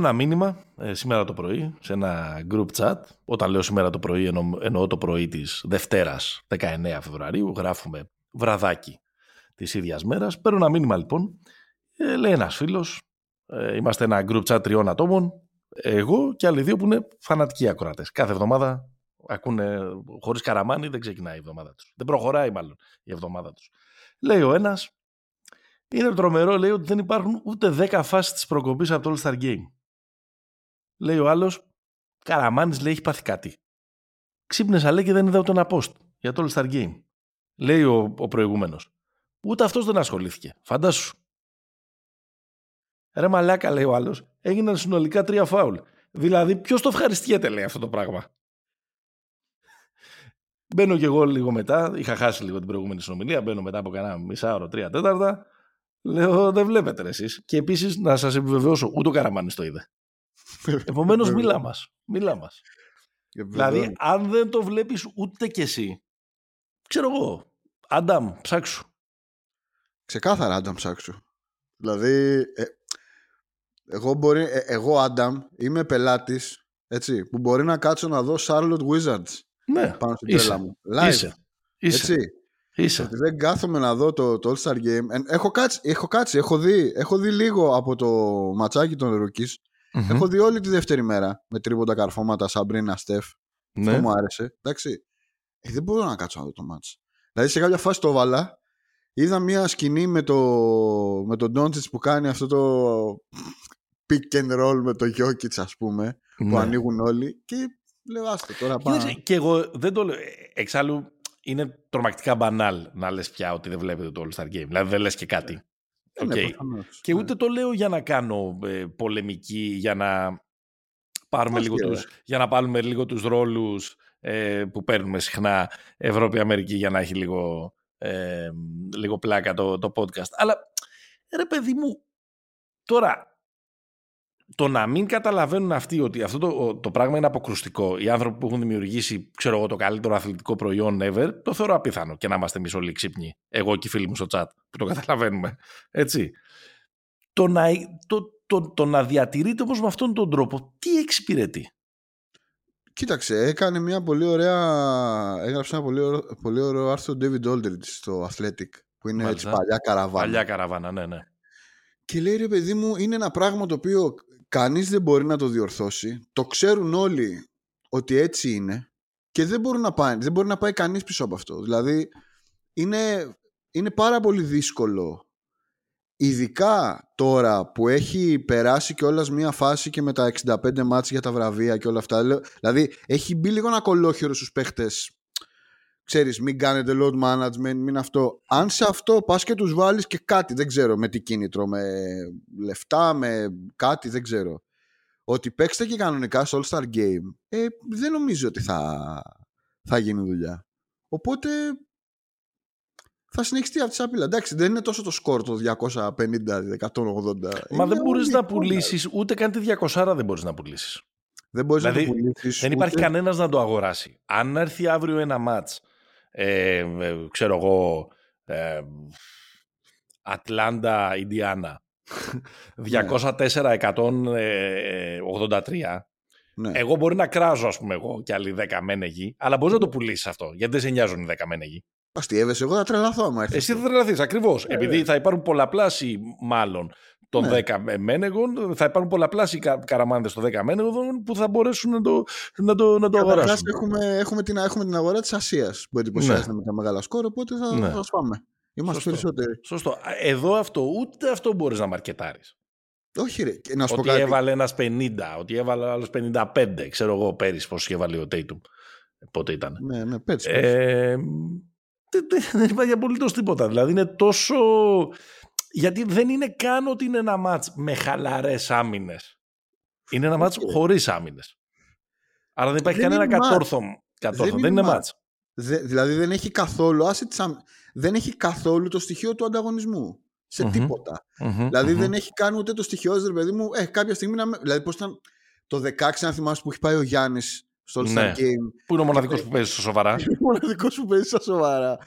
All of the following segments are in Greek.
ένα μήνυμα ε, σήμερα το πρωί σε ένα group chat. Όταν λέω σήμερα το πρωί εννο, εννοώ το πρωί της Δευτέρας 19 Φεβρουαρίου. Γράφουμε βραδάκι της ίδιας μέρας. Παίρνω ένα μήνυμα λοιπόν. Ε, λέει ένας φίλος. Ε, είμαστε ένα group chat τριών ατόμων. Εγώ και άλλοι δύο που είναι φανατικοί ακροατές. Κάθε εβδομάδα ακούνε χωρίς καραμάνι δεν ξεκινάει η εβδομάδα τους. Δεν προχωράει μάλλον η εβδομάδα τους. Λέει ο ένας είναι τρομερό, λέει ότι δεν υπάρχουν ούτε 10 φάσεις της προκοπής από το All Star Game. Λέει ο άλλος, Καραμάνης λέει έχει πάθει κάτι. Ξύπνησα λέει και δεν είδα ούτε ένα post για το All Star Game. Λέει ο, ο προηγούμενος. Ούτε αυτός δεν ασχολήθηκε. Φαντάσου. Ρε μαλάκα, λέει ο άλλος, έγιναν συνολικά τρία φάουλ. Δηλαδή, ποιος το ευχαριστιέται, λέει αυτό το πράγμα. Μπαίνω κι εγώ λίγο μετά. Είχα χάσει λίγο την προηγούμενη συνομιλία. Μπαίνω μετά από κανένα μισάωρο, τρία τέταρτα. Λέω, δεν βλέπετε εσείς. Και επίσης να σας επιβεβαιώσω, ούτε ο Καραμάνης το είδε. Επομένως, μίλα μας. Μίλα μας. δηλαδή, αν δεν το βλέπεις ούτε κι εσύ, ξέρω εγώ, Άνταμ, ψάξου. Ξεκάθαρα, Άνταμ, ψάξου. Δηλαδή, ε, εγώ, μπορεί, ε, εγώ, Άνταμ, είμαι πελάτης έτσι, που μπορεί να κάτσω να δω Charlotte Wizards. Ναι, πάνω στην τρέλα μου. Live. Είσαι. Είσαι. Έτσι. Είσαι. Ότι δεν κάθομαι να δω το, το All-Star Game. Έχω κάτσει, έχω, κάτσει έχω, δει, έχω δει λίγο από το ματσάκι των Rookies. Mm-hmm. Έχω δει όλη τη δεύτερη μέρα με τρίποντα καρφώματα Σαμπρίνα Στεφ. Ναι. Αυτό μου άρεσε. Εντάξει. Ε, δεν μπορώ να κάτσω να δω το μάτς. Δηλαδή σε κάποια φάση το βάλα. Είδα μια σκηνή με, το, με τον Ντόντσιτς που κάνει αυτό το pick and roll με το Jokic ας πούμε που ναι. ανοίγουν όλοι και λέω άστο τώρα πάμε. Και εγώ δεν το λέω. Εξάλλου είναι τρομακτικά μπανάλ να λες πια ότι δεν βλέπετε το All-Star Game. Δηλαδή δεν λες και κάτι. Okay. Ναι, και ούτε το λέω για να κάνω ε, πολεμική, για να πάρουμε λίγο τους, για να πάρουμε λίγο τους ρόλους ε, που παίρνουμε συχνά Ευρώπη-Αμερική για να έχει λίγο, ε, λίγο πλάκα το, το podcast. Αλλά ρε παιδί μου, τώρα το να μην καταλαβαίνουν αυτοί ότι αυτό το, το πράγμα είναι αποκρουστικό, οι άνθρωποι που έχουν δημιουργήσει ξέρω εγώ, το καλύτερο αθλητικό προϊόν ever, το θεωρώ απίθανο και να είμαστε εμείς όλοι ξύπνοι. Εγώ και οι φίλοι μου στο chat που το καταλαβαίνουμε. Έτσι. Το να, το, το, το να διατηρείται όμως με αυτόν τον τρόπο, τι εξυπηρετεί; Κοίταξε, έκανε μια πολύ ωραία. Έγραψε ένα πολύ ωραίο, πολύ ωραίο άρθρο David Aldridge στο Athletic, που είναι έτσι παλιά καραβάνα. Παλιά καραβάνα, ναι, ναι. Και λέει ρε παιδί μου, είναι ένα πράγμα το οποίο κανείς δεν μπορεί να το διορθώσει. Το ξέρουν όλοι ότι έτσι είναι και δεν, μπορούν να πάει, δεν μπορεί να πάει κανείς πίσω από αυτό. Δηλαδή είναι, είναι πάρα πολύ δύσκολο ειδικά τώρα που έχει περάσει και όλα μια φάση και με τα 65 μάτς για τα βραβεία και όλα αυτά. Δηλαδή έχει μπει λίγο ένα κολόχερο στους παίχτες ξέρεις μην κάνετε load management, μην αυτό. Αν σε αυτό πας και τους βάλεις και κάτι, δεν ξέρω με τι κίνητρο, με λεφτά, με κάτι, δεν ξέρω. Ότι παίξτε και κανονικά στο All-Star Game, ε, δεν νομίζω ότι θα, θα γίνει δουλειά. Οπότε θα συνεχιστεί αυτή τη απειλή. Εντάξει, δεν είναι τόσο το σκορ το 250-180. Μα δεν μπορείς να πουλήσεις, ούτε καν τη 200 δεν μπορείς να πουλήσεις. Δεν μπορείς δηλαδή, να το πουλήσεις. Δεν υπάρχει ούτε... κανένας να το αγοράσει. Αν έρθει αύριο ένα ματ ε, ξέρω εγώ, ε, Ατλάντα, Ιντιάνα, 204-183, ναι. Εγώ μπορεί να κράζω, ας πούμε, εγώ και άλλοι 10 Μένεγοι, αλλά μπορείς να το πουλήσεις αυτό. Γιατί δεν σε νοιάζουν οι 10 Μένεγοι. Αστειεύεσαι, εγώ θα τρελαθώ άμα Εσύ θα τρελαθείς, ακριβώς. Ε, Επειδή θα υπάρχουν πολλαπλάσιοι, μάλλον, των ναι. 10 μένεγων, θα υπάρχουν πολλαπλάσιοι κα, καραμάντες των 10 μένεγων που θα μπορέσουν να το, να το, να το αγοράσουν. Έχουμε, έχουμε, την, έχουμε την αγορά της Ασίας που εντυπωσιάζεται ναι. με τα μεγάλα σκόρ, οπότε θα, ναι. θα πάμε. Είμαστε Σωστό. περισσότεροι. Σωστό. Εδώ αυτό, ούτε αυτό μπορείς να μαρκετάρεις. Όχι, ρε. να σου ότι πω κάτι. έβαλε ένας 50, ότι έβαλε άλλος 55, ξέρω εγώ πέρυσι πώς είχε βάλει ο Τέιτουμ. Πότε ήταν. Ναι, ναι, πέρυσι. Ε, δεν υπάρχει απολύτως τίποτα. Δηλαδή είναι τόσο. Γιατί δεν είναι καν ότι είναι ένα μάτς με χαλαρές άμυνες. Είναι ένα μάτς χωρίς άμυνες. Άρα δεν υπάρχει δεν κανένα κατόρθωμα. Δεν, δεν είναι μάτς. δηλαδή δεν έχει καθόλου. δεν έχει καθόλου το στοιχείο του ανταγωνισμού. Σε mm τίποτα. Mm-hmm, δηλαδή mm-hmm. δεν έχει κάνει ούτε το στοιχείο, ρε παιδί μου. Ε, κάποια στιγμή να. Δηλαδή πώς ήταν. Το 16, αν θυμάσαι που έχει πάει ο Γιάννης στο All ναι. Game. Που είναι ο μοναδικός που παίζει στα σοβαρά. Είναι ο μοναδικός που παίζει στα σοβαρά.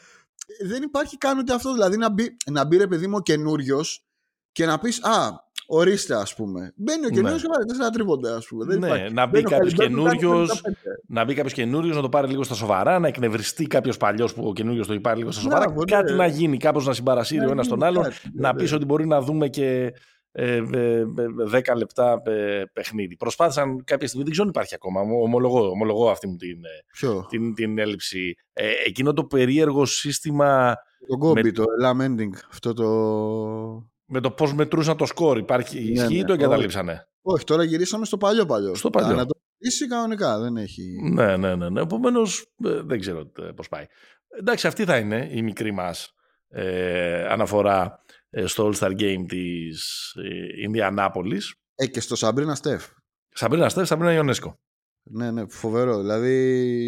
Δεν υπάρχει καν ούτε αυτό. Δηλαδή να μπει, να μπει ρε παιδί μου ο καινούριος και να πεις Α, Ορίστε, ας πούμε. Μπαίνει ο καινούριος ναι. και βάλει τέσσερα τρίποντα, ας πούμε. Δεν ναι, να μπει κάποιος καινούριος, να μπει κάποιος καινούριος, να το πάρει λίγο στα σοβαρά, να εκνευριστεί κάποιος παλιός που ο καινούριος το πάρει λίγο στα σοβαρά. Ναι, κάτι ναι. να γίνει, κάπως να συμπαρασύρει ο ένας τον άλλον, να πεις ότι μπορεί να δούμε και ε, ε, 10 λεπτά ε, παιχνίδι. Προσπάθησαν κάποια στιγμή, δεν ξέρω αν υπάρχει ακόμα, ομολογώ, ομολογώ αυτή μου την, ε, την, την έλλειψη. Ε, εκείνο το περίεργο σύστημα... Το κόμπι, με... το lamenting, αυτό το... Με το πώς μετρούσαν το σκορ, υπάρχει, ναι, ισχύει ναι, το εγκαταλείψανε; Όχι, τώρα γυρίσαμε στο παλιό παλιό. Στο παλιό. Να το είσαι κανονικά, δεν έχει... Ναι, ναι, ναι, ναι. Επομένως, δεν ξέρω πώς πάει. Εντάξει, αυτή θα είναι η μικρή μας ε, αναφορά ε, στο All-Star Game της ε, Ινδιανάπολης. Ε, και στο Σαμπρίνα Στεφ. Σαμπρίνα Στεφ, Σαμπρίνα Ιονέσκο. Ναι, ναι, φοβερό. Δηλαδή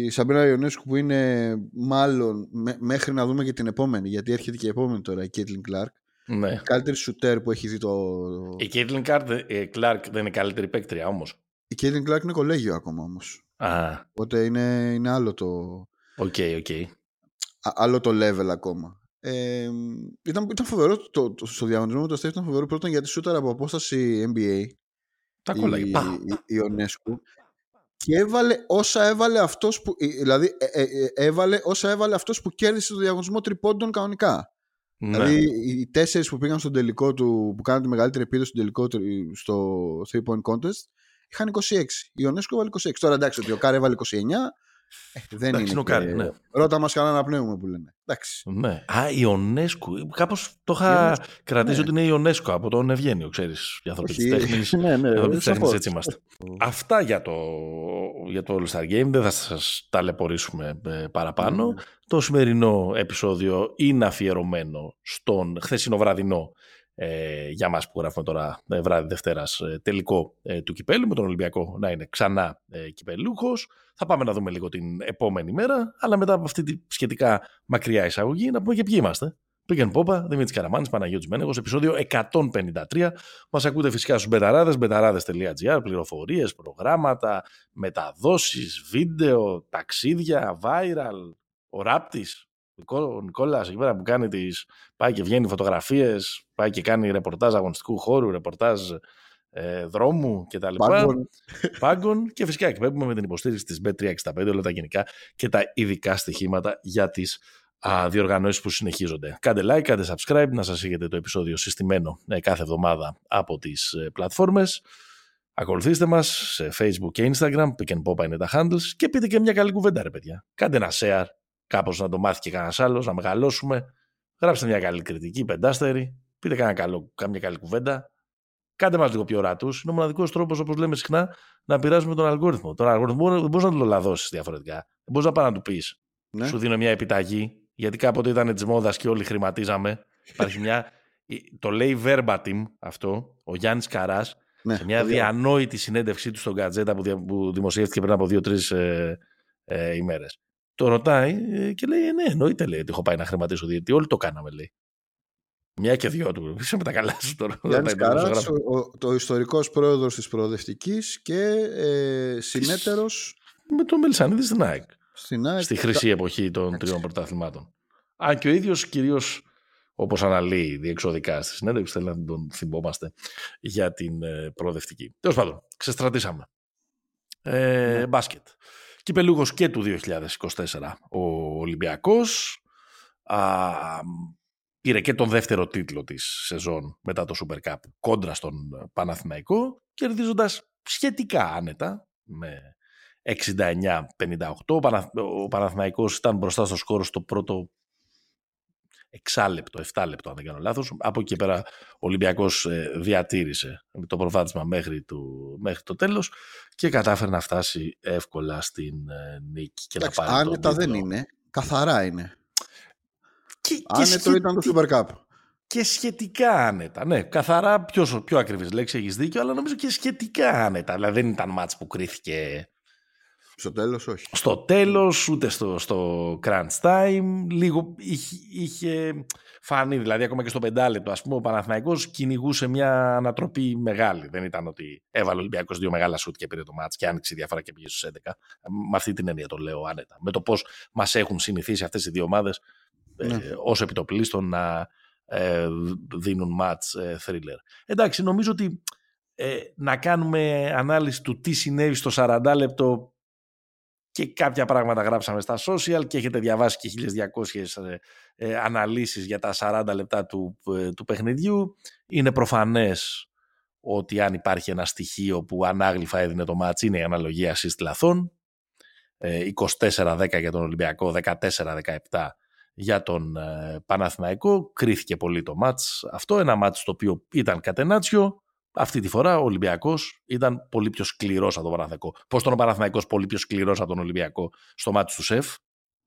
η Σαμπρίνα Ιονέσκο που είναι μάλλον μέχρι να δούμε και την επόμενη, γιατί έρχεται και η επόμενη τώρα, η Κέιτλιν Κλαρκ. Ναι. Η καλύτερη σουτέρ που έχει δει το. Η Κέιτλιν Κλαρκ δεν είναι καλύτερη παίκτρια όμως. Η Κέιτλιν Κλαρκ είναι κολέγιο ακόμα όμως. Οπότε είναι, είναι άλλο το. Οκ, okay, οκ. Okay. Άλλο το level ακόμα. Ε, ήταν, ήταν φοβερό το, το, στο διαγωνισμό με το Στεφ ήταν φοβερό. Πρώτον γιατί σούταρε από απόσταση NBA τα κόλλαγε η, η, η και έβαλε όσα έβαλε αυτός που δηλαδή ε, ε, ε, έβαλε όσα έβαλε αυτός που κέρδισε το διαγωνισμό τριπώντων κανονικά. Ναι. Δηλαδή οι τέσσερις που πήγαν στον τελικό του που κάναν τη μεγαλύτερη επίδοση στον τελικό στο 3 point contest είχαν 26 η Ιονέσκου έβαλε 26 τώρα εντάξει ότι ο Κάρ έβαλε 29 ε, δεν Εντάξει, είναι. Νοκάρι, ναι. Ρώτα μας κανένα να πνεύουμε που λένε. Εντάξει. Ναι. Α, η Ονέσκου. Κάπως το είχα κρατήσει ναι. ότι είναι η Ονέσκου από τον Ευγένιο, ξέρεις. Για άνθρωποι της τέχνης. ναι, ναι, έτσι είμαστε. Αυτά για το, για το All Star Game. Δεν θα σας ταλαιπωρήσουμε ε, παραπάνω. Ναι. Το σημερινό επεισόδιο είναι αφιερωμένο στον χθεσινό βραδινό ε, για μας που γράφουμε τώρα ε, βράδυ Δευτέρας ε, τελικό ε, του κυπέλου με τον Ολυμπιακό να είναι ξανά ε, κυπελούχος. Θα πάμε να δούμε λίγο την επόμενη μέρα, αλλά μετά από αυτή τη σχετικά μακριά εισαγωγή να πούμε και ποιοι είμαστε. Pick 'n' Pop, Δημήτρης Καραμάνης, Παναγιώτης Μένεγος, επεισόδιο 153. Μας ακούτε φυσικά στους μπεταράδες, μπεταράδες.gr, πληροφορίες, προγράμματα, μεταδόσεις, βίντεο, ταξίδια, viral, ο ράπτης, ο Νικόλας εκεί πέρα που κάνει τις, πάει και βγαίνει φωτογραφίες, πάει και κάνει ρεπορτάζ αγωνιστικού χώρου, ρεπορτάζ ε, δρόμου κτλ. Πάγκων. Πάγκων και φυσικά εκπέμπουμε με την υποστήριξη της bet365 όλα τα γενικά και τα ειδικά στοιχήματα για τις διοργανώσεις που συνεχίζονται. Κάντε like, κάντε subscribe, να σας έχετε το επεισόδιο συστημένο ε, κάθε εβδομάδα από τις ε, πλατφόρμες. Ακολουθήστε μας σε Facebook και Instagram, pick and pop είναι τα handles και πείτε και μια καλή κουβέντα ρε παιδιά. Κάντε ένα share κάπως να το μάθει και κανένας άλλος, να μεγαλώσουμε. Γράψτε μια καλή κριτική, πεντάστερη. Πείτε κανένα καλό, κάμια καλή κουβέντα. Κάντε μας λίγο πιο ορατούς. Είναι ο μοναδικός τρόπος, όπως λέμε συχνά, να πειράζουμε τον αλγόριθμο. Τον αλγόριθμο δεν μπορείς να τον λαδώσεις διαφορετικά. Δεν μπορείς να πάει να του πεις. Ναι. Σου δίνω μια επιταγή, γιατί κάποτε ήταν της μόδας και όλοι χρηματίζαμε. Υπάρχει μια. Το λέει verbatim αυτό, ο Γιάννης Καράς, ναι, σε μια διανόητη συνέντευξή του στον Κατζέτα που δημοσιεύτηκε πριν από δύο-τρεις ε, ε, ημέρες. Το ρωτάει ε, και λέει: «Ε, Ναι, εννοείται λέει, ότι έχω πάει να χρηματίσω διαιτητή. Όλοι το κάναμε, λέει. Μια και δυο του. Είσαι με τα καλά σου τώρα. Γιάννης Καράς, ο, το ιστορικός πρόεδρος της προοδευτικής και ε, συνέτερος... Με τον Μελισανίδη στην ΑΕΚ. Στην ΑΕΚ. Στη χρυσή εποχή των τριών πρωταθλημάτων. Αν και ο ίδιος κυρίως όπως αναλύει διεξοδικά στη συνέντευξη, θέλει να τον θυμόμαστε για την ε, προοδευτική. Τέλος πάντων, ξεστρατήσαμε. Ε, ναι. Μπάσκετ. Κυπελούγος και του 2024 ο Ολυμπιακός. Α, πήρε και τον δεύτερο τίτλο της σεζόν μετά το Super Cup κόντρα στον Παναθηναϊκό, κερδίζοντας σχετικά άνετα με 69-58. Ο Παναθηναϊκός ήταν μπροστά στο σκόρο στο πρώτο εξάλεπτο, 7 λεπτό αν δεν κάνω λάθος. Από εκεί πέρα ο Ολυμπιακός ε, διατήρησε το προβάδισμα μέχρι, του, μέχρι το τέλος και κατάφερε να φτάσει εύκολα στην ε, νίκη. Και Εντάξει, να πάρει άνετα δεν είναι, καθαρά είναι. Και, Άνετο ήταν το Super Cup. Και σχετικά άνετα. Ναι, καθαρά πιο, πιο ακριβής λέξη έχεις δίκιο, αλλά νομίζω και σχετικά άνετα. Δηλαδή δεν ήταν μάτς που κρίθηκε στο τέλος όχι. Στο τέλος, ούτε στο, στο crunch time. Λίγο είχε, είχε φανεί, δηλαδή ακόμα και στο πεντάλεπτο, ας πούμε, ο Παναθηναϊκός κυνηγούσε μια ανατροπή μεγάλη. Δεν ήταν ότι έβαλε ο Ολυμπιακός δύο μεγάλα σούτ και πήρε το μάτς και άνοιξε η διαφορά και πήγε στους 11. Με αυτή την έννοια το λέω άνετα. Με το πώς μας έχουν συνηθίσει αυτές οι δύο ομάδες ε, ναι. ε, ως επιτοπλίστων να, ε, δίνουν μάτς ε, thriller. Εντάξει, νομίζω ότι ε, να κάνουμε ανάλυση του τι συνέβη στο 40 λεπτό και κάποια πράγματα γράψαμε στα social και έχετε διαβάσει και 1200 ε, ε, αναλύσεις για τα 40 λεπτά του, ε, του παιχνιδιού. Είναι προφανές ότι αν υπάρχει ένα στοιχείο που ανάγλυφα έδινε το μάτς είναι η αναλογία assist λαθών. 24-10 για τον Ολυμπιακό, 14-17 για τον Παναθηναϊκό. Κρίθηκε πολύ το μάτς αυτό, ένα μάτς το οποίο ήταν κατενάτσιο, αυτή τη φορά ο Ολυμπιακός ήταν πολύ πιο σκληρός από τον Παναθηναϊκό. Πώς ήταν ο Παναθηναϊκός πολύ πιο σκληρός από τον Ολυμπιακό στο μάτι του ΣΕΦ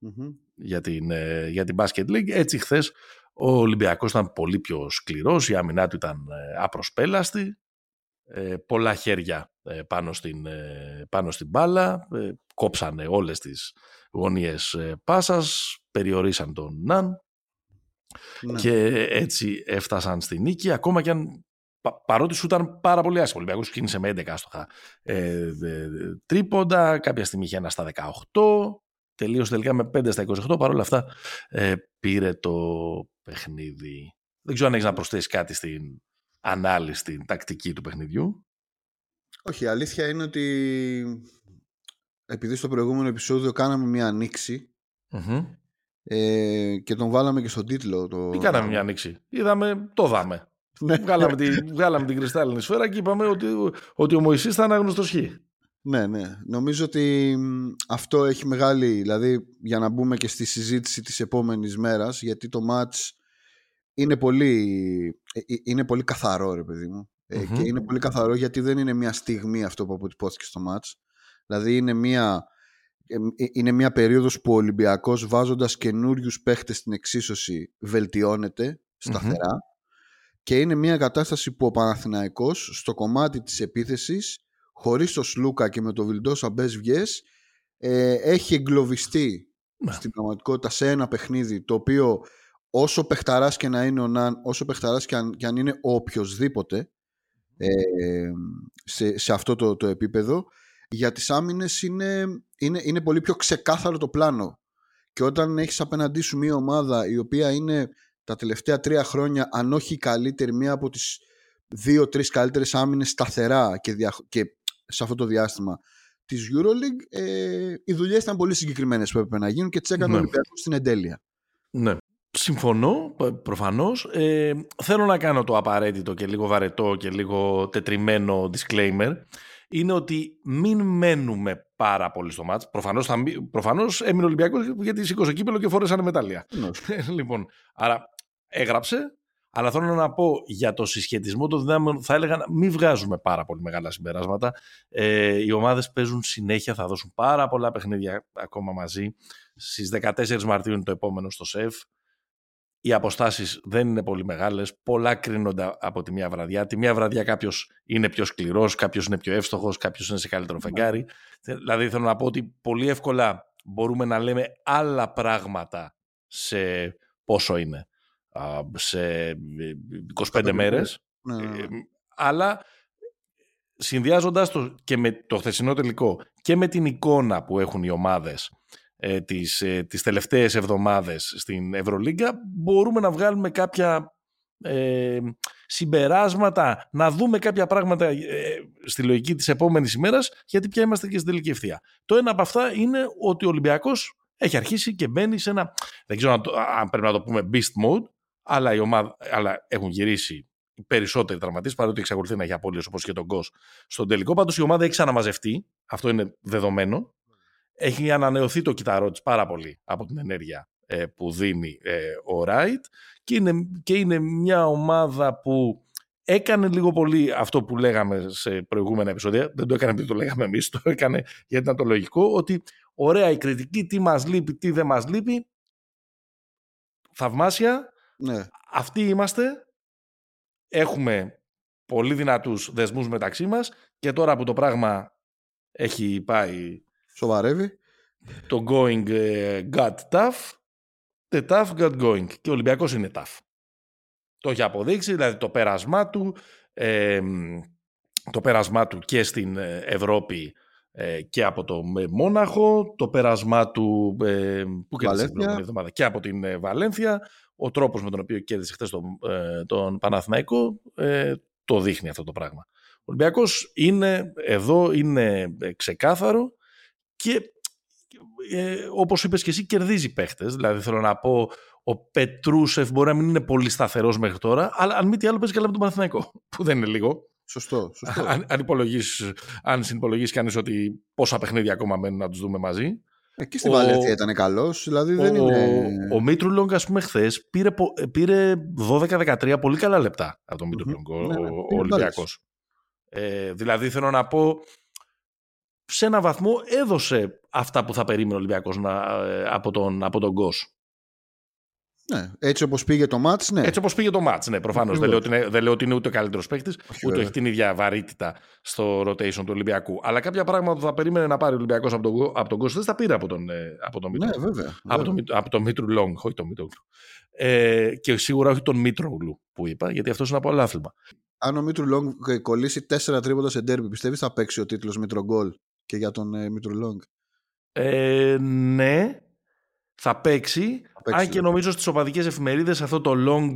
mm-hmm. για, την, ε, για την Basket League. Έτσι, χθες ο Ολυμπιακός ήταν πολύ πιο σκληρός. Η άμυνά του ήταν ε, απροσπέλαστη. Ε, πολλά χέρια ε, πάνω, στην, ε, πάνω στην μπάλα. Ε, κόψανε όλες τις γωνίες πάσας. Περιορίσαν τον Ναν. Ναι. Και έτσι έφτασαν στη νίκη. Ακόμα και αν παρότι σου ήταν πάρα πολύ άσχημο. Ο Ολυμπιακός κίνησε με 11 άστοχα ε, τρίποντα, κάποια στιγμή είχε ένα στα 18, τελείωσε τελικά με 5 στα 28, παρόλα αυτά ε, πήρε το παιχνίδι. Δεν ξέρω αν έχεις να προσθέσεις κάτι στην ανάλυση, στην τακτική του παιχνιδιού. Όχι, η αλήθεια είναι ότι επειδή στο προηγούμενο επεισόδιο κάναμε μια ανοίξη ε, και τον βάλαμε και στον τίτλο. Το... Τι κάναμε μια ανοίξη; Είδαμε, το δάμε. Ναι. βγάλαμε, την, βγάλαμε την κρυστάλλινη σφαίρα και είπαμε ότι, ότι ο Μωυσής θα ανάγνωστο χ. Ναι, ναι. Νομίζω ότι αυτό έχει μεγάλη, δηλαδή για να μπούμε και στη συζήτηση της επόμενης μέρας, γιατί το μάτς είναι πολύ, ε, ε, είναι πολύ καθαρό ρε παιδί μου. Ε, και είναι πολύ καθαρό γιατί δεν είναι μια στιγμή αυτό που αποτυπώθηκε στο μάτς. Δηλαδή είναι μια, είναι μια περίοδος που ο Ολυμπιακός βάζοντας καινούριους παίχτες στην εξίσωση βελτιώνεται σταθερά και είναι μια κατάσταση που ο Παναθηναϊκός στο κομμάτι της επίθεσης χωρίς το Σλούκα και με το Βιλντός Μπες Βιές ε, έχει εγκλωβιστεί ναι. στην πραγματικότητα σε ένα παιχνίδι το οποίο όσο παιχταράς και να είναι ο Ναν, όσο παιχταράς και αν, και αν είναι ο οποιοδήποτε ε, σε, σε αυτό το, το επίπεδο για τις άμυνες είναι, είναι, είναι πολύ πιο ξεκάθαρο το πλάνο και όταν έχεις απέναντί σου μια ομάδα η οποία είναι τα τελευταία τρία χρόνια, αν όχι η καλύτερη, μία από τις δύο-τρεις καλύτερες άμυνες σταθερά και, και σε αυτό το διάστημα της EuroLeague, ε, οι δουλειές ήταν πολύ συγκεκριμένες που έπρεπε να γίνουν και τις έκανε ναι. ο Ολυμπιακός στην εντέλεια. Ναι. Συμφωνώ, προφανώς. Ε, θέλω να κάνω το απαραίτητο και λίγο βαρετό και λίγο τετριμένο disclaimer. Είναι ότι μην μένουμε πάρα πολύ στο μάτς. Προφανώς, θα, προφανώς έμεινε ο Ολυμπιακός γιατί σήκωσε κύπελο και φόρεσαν μετάλλια. Ναι. λοιπόν, άρα έγραψε, αλλά θέλω να πω για το συσχετισμό των δυνάμεων, θα έλεγα να μην βγάζουμε πάρα πολύ μεγάλα συμπεράσματα. Ε, οι ομάδες παίζουν συνέχεια, θα δώσουν πάρα πολλά παιχνίδια ακόμα μαζί. Στις 14 Μαρτίου είναι το επόμενο στο ΣΕΦ. Οι αποστάσεις δεν είναι πολύ μεγάλες. Πολλά κρίνονται από τη μία βραδιά. Τη μία βραδιά κάποιος είναι πιο σκληρός, κάποιος είναι πιο εύστοχος, κάποιος είναι σε καλύτερο ναι. φεγγάρι. Δηλαδή θέλω να πω ότι πολύ εύκολα μπορούμε να λέμε άλλα πράγματα σε πόσο είναι σε 25 ε, μέρες. Ναι, ναι, ναι. αλλά συνδυάζοντας το και με το χθεσινό τελικό και με την εικόνα που έχουν οι ομάδες ε, τις, ε, τις τελευταίες εβδομάδες στην Ευρωλίγκα μπορούμε να βγάλουμε κάποια ε, συμπεράσματα, να δούμε κάποια πράγματα ε, στη λογική της επόμενης ημέρας γιατί πια είμαστε και στην τελική ευθεία. Το ένα από αυτά είναι ότι ο Ολυμπιακός έχει αρχίσει και μπαίνει σε ένα, δεν ξέρω αν πρέπει να το πούμε beast mode, αλλά, η ομάδα, αλλά έχουν γυρίσει οι περισσότεροι τραυματίες, παρότι εξακολουθεί να έχει απώλειες όπως και τον Κος στον τελικό. Πάντως η ομάδα έχει ξαναμαζευτεί, αυτό είναι δεδομένο. Έχει ανανεωθεί το κυταρό της πάρα πολύ από την ενέργεια ε, που δίνει ε, ο Ράιτ και είναι, και είναι μια ομάδα που έκανε λίγο πολύ αυτό που λέγαμε σε προηγούμενα επεισόδια. Δεν το έκανε επειδή το λέγαμε εμείς, το έκανε γιατί ήταν το λογικό. Ότι ωραία η κριτική, τι μας λείπει, τι δεν μας λείπει. Θαυμάσια. Ναι. Αυτοί είμαστε. Έχουμε πολύ δυνατούς δεσμούς μεταξύ μας και τώρα που το πράγμα έχει πάει... Σοβαρεύει. Το going uh, got tough, the tough got going. Και ο Ολυμπιακός είναι tough. Το έχει αποδείξει, δηλαδή το πέρασμά του, το πέρασμά του και στην ε, Ευρώπη ε, και από το Μόναχο, το πέρασμά του ε, που εβδομάδα, και από την ε, Βαλένθια, ο τρόπος με τον οποίο κέρδισε χθες τον, ε, τον Παναθηναϊκό ε, το δείχνει αυτό το πράγμα. Ο Ολυμπιακός είναι εδώ, είναι ξεκάθαρο και ε, όπως είπες και εσύ κερδίζει παίχτες. Δηλαδή θέλω να πω ο Πετρούσεφ μπορεί να μην είναι πολύ σταθερός μέχρι τώρα αλλά αν μη τι άλλο παίζει καλά με τον Παναθηναϊκό που δεν είναι λίγο. Σωστό. σωστό. αν, αν, αν συνυπολογίσεις κανείς ότι πόσα παιχνίδια ακόμα μένουν να τους δούμε μαζί. Εκεί στην Βαλένθια ήταν καλός. Δηλαδή δεν ο, είναι. Ο Μήτρου Λόγκ, ας πούμε, χθες πήρε, πήρε 12-13 πολύ καλά λεπτά από τον Μήτρου mm-hmm. ναι, ναι, ο, ο Ολυμπιακός. Ε, δηλαδή θέλω να πω σε ένα βαθμό έδωσε αυτά που θα περίμενε ο Ολυμπιακός ε, από τον, από τον Γκος. Ναι, έτσι όπως πήγε το μάτς, ναι. Έτσι όπως πήγε το μάτς, ναι, προφανώς. Δεν, λέω ότι είναι, δεν λέω ότι είναι ούτε ο καλύτερος παίκτης, ούτε έχει την ίδια βαρύτητα στο rotation του Ολυμπιακού. Αλλά κάποια πράγματα που θα περίμενε να πάρει ο Ολυμπιακός από τον, από τον Κώστα τα πήρε από τον, ε, από τον Μήτρου. Ναι, βέβαια. Από, τον, από τον Μήτρου-Λονγκ, όχι τον Μήτρου. Ε, και σίγουρα όχι τον Μήτρογλου που είπα, γιατί αυτός είναι από άλλο άθλημα. Αν ο Μήτρου-Λονγκ κολλήσει τέσσερα τρίποτα σε ντέρμπι, πιστεύεις θα παίξει ο τίτλος Μήτρογκολ και για τον ε, Μήτρου-Λονγκ; Ε, ναι, θα παίξει, αν και νομίζω στις οπαδικές εφημερίδες αυτό το long